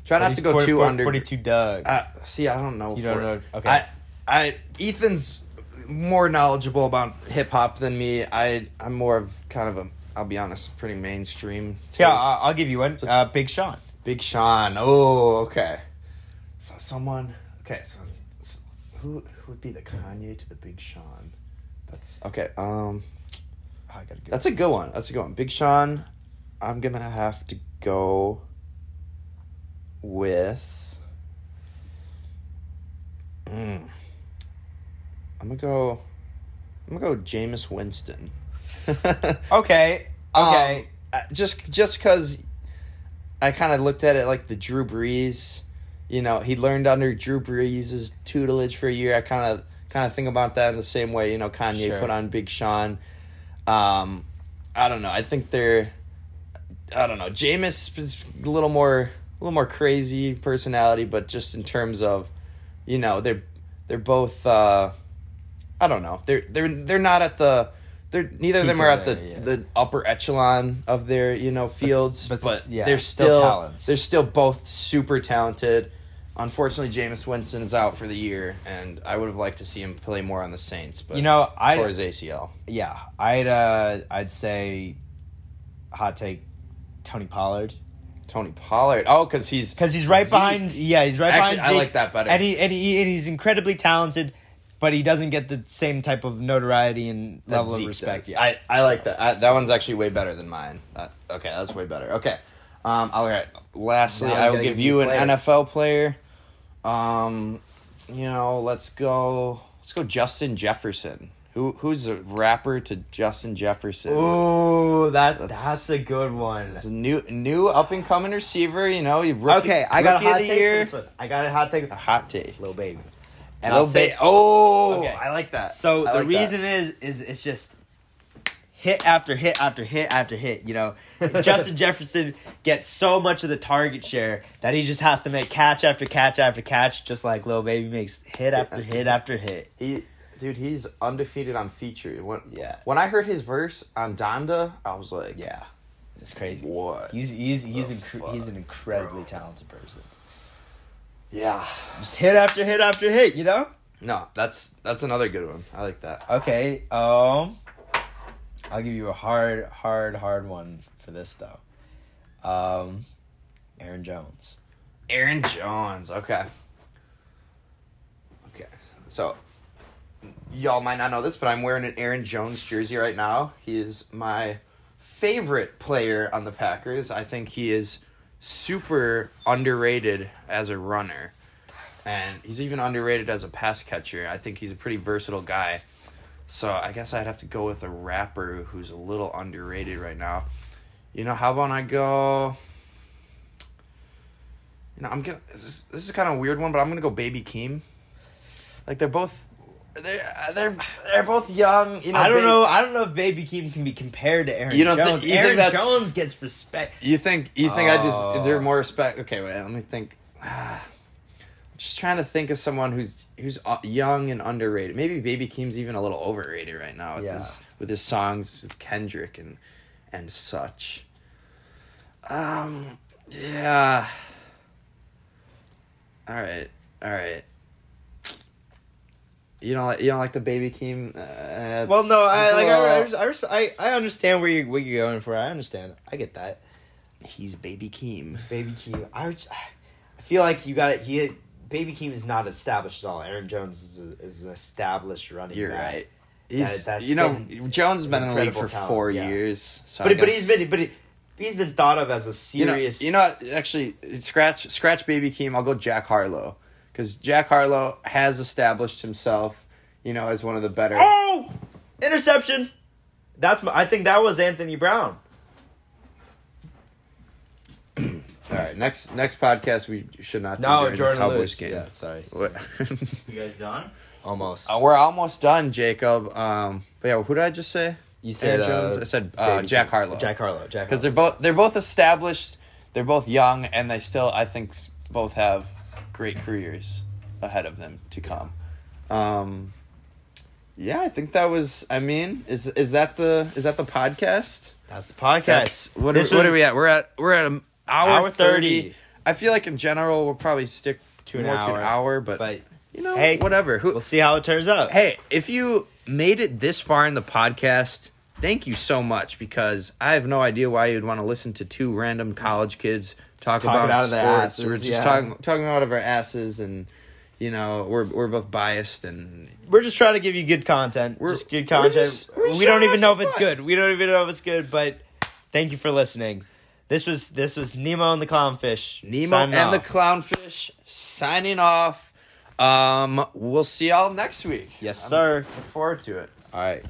Try not to go 40 too 40 under. Forty-two Dugg. Uh, see, I don't know. You don't know? Okay. I, I, Ethan's more knowledgeable about hip hop than me. I, I'm more of kind of a. I'll be honest, pretty mainstream. yeah. I'll, I'll give you one. Uh, Big Sean. Big Sean. Oh, okay. So someone. Okay, so, so who who would be the Kanye to the Big Sean? That's okay. Um, Oh, I gotta go. that's a good one. That's a good one. Big Sean. I'm gonna have to go with. Mm. I'm gonna go. I'm gonna go Jameis Winston. okay. Okay. Um, uh, just just because I kind of looked at it like the Drew Brees. You know, he learned under Drew Brees' tutelage for a year. I kind of kind of think about that in the same way. You know, Kanye Sure. put on Big Sean. Um, I don't know. I think they're. I don't know. Jameis is a little more, a little more crazy personality, but just in terms of, you know, they're they're both. Uh, I don't know. They're they're they're not at the. They're neither of them are at the yeah. the upper echelon of their you know fields, but but, yeah, they're still still, talents. they're still both super talented. Unfortunately, Jameis Winston's out for the year, and I would have liked to see him play more on the Saints. But You know, I- tore his ACL. Yeah, I'd uh, I'd say, hot take, Tony Pollard, Tony Pollard. Oh, because he's because he's right Zeke. behind. Yeah, he's right Actually, behind. I like that better. And he and he and he's incredibly talented, but he doesn't get the same type of notoriety and that level Zeke of respect. does. Yeah, I, I like that. I, that one's actually way better than mine. That, okay, that's way better. Okay. Um, all right. Lastly, I'm will give give you you an player. NFL player. Um, you know, let's go. Let's go, Justin Jefferson. Who who's a rapper to Justin Jefferson? Ooh, that That's- that's, a good one. He's a new new up and coming receiver. You know, rookie, Okay, I got a hot take year. for this one. I got a hot take. A hot take. Little baby. And Lil I'll say, Ba- oh, Okay. I like that. So I the like reason is is it's just hit after hit after hit after hit. You know, Justin Jefferson gets so much of the target share that he just has to make catch after catch after catch, just like Lil Baby makes hit after hit after hit. He, dude, he's undefeated on feature. When, Yeah. When I heard his verse on Donda, I was like, Yeah, it's crazy. What? He's he's he's incre- fuck, he's an incredibly talented person. Yeah. Just hit after hit after hit, you know? No, that's that's another good one. I like that. Okay, um I'll give you a hard, hard, hard one for this though. Um Aaron Jones. Aaron Jones. Okay. Okay. So, y'all might not know this, but I'm wearing an Aaron Jones jersey right now. He is my favorite player on the Packers. I think he is super underrated as a runner. And he's even underrated as a pass catcher. I think he's a pretty versatile guy. So I guess I'd have to go with a rapper who's a little underrated right now. You know, how about I go? You know, I'm gonna. This is, this is kind of weird one, but I'm gonna go Baby Keem. Like they're both, they're they're they're both young. You know, I don't Ba- know. I don't know if Baby Keem can be compared to Aaron You don't think- Jones. you Aaron that's- Jones gets respect. You think you think I Oh. just is there more respect? Okay, wait. Let me think. I'm just trying to think of someone who's who's uh, young and underrated. Maybe Baby Keem's even a little overrated right now with Yeah. his with his songs with Kendrick and and such. Um. Yeah. All right. All right. You don't like you don't like the Baby Keem? Uh, Well, no, I like I, I, I, resp- I, I understand where you what you're going for. I understand. I get that. He's Baby Keem. He's baby Keem. I, would- I feel like you got it. He Baby Keem is not established at all. Aaron Jones is, a, is an established running. You're back. right. He's, that's you know, Jones has been in the league for talent, four yeah. years. So But but he's been but he, he's been thought of as a you know, serious. you know, what, actually, scratch scratch Baby Keem. I'll go Jack Harlow because Jack Harlow has established himself, you know, as one of the better. Oh, interception. That's my. I think that was Anthony Brown. All right, next next podcast we should not. do No, during the Jourdan Cowboys Lewis. game. Yeah, sorry. What- You guys done? Almost. Uh, we're almost done, Jacob. Um, but yeah, who did I just say? you said Aaron Jones? uh, I said uh, Jack Harlow. Jack Harlow. Jack because they're both they're both established. They're both young, and they still, I think, both have great careers ahead of them to come. Um, yeah, I think that was. I mean, is is that the is that the podcast? That's the podcast. That's- what, are, what are we at? We're at we're at an hour, Hour 30. 30. I feel like in general we'll probably stick To an more to hour. an hour, but, But you know, hey, whatever. Who, we'll see how it turns out. Hey, if you made it this far in the podcast, thank you so much because I have no idea why you'd want to listen to two random college kids talk Talking about out of their sports. asses, we're just yeah. talking talking out of our asses and you know, we're we're both biased and We're just trying to give you good content. We're- just good we're content. just- we're we don't even know have if it's fun. good. We don't even know if it's good, but thank you for listening. This was this was Nemo and the Clownfish. Nemo signing and the clownfish signing off. Um we'll see y'all next week. Yes, I'm sir. Look forward to it. All right.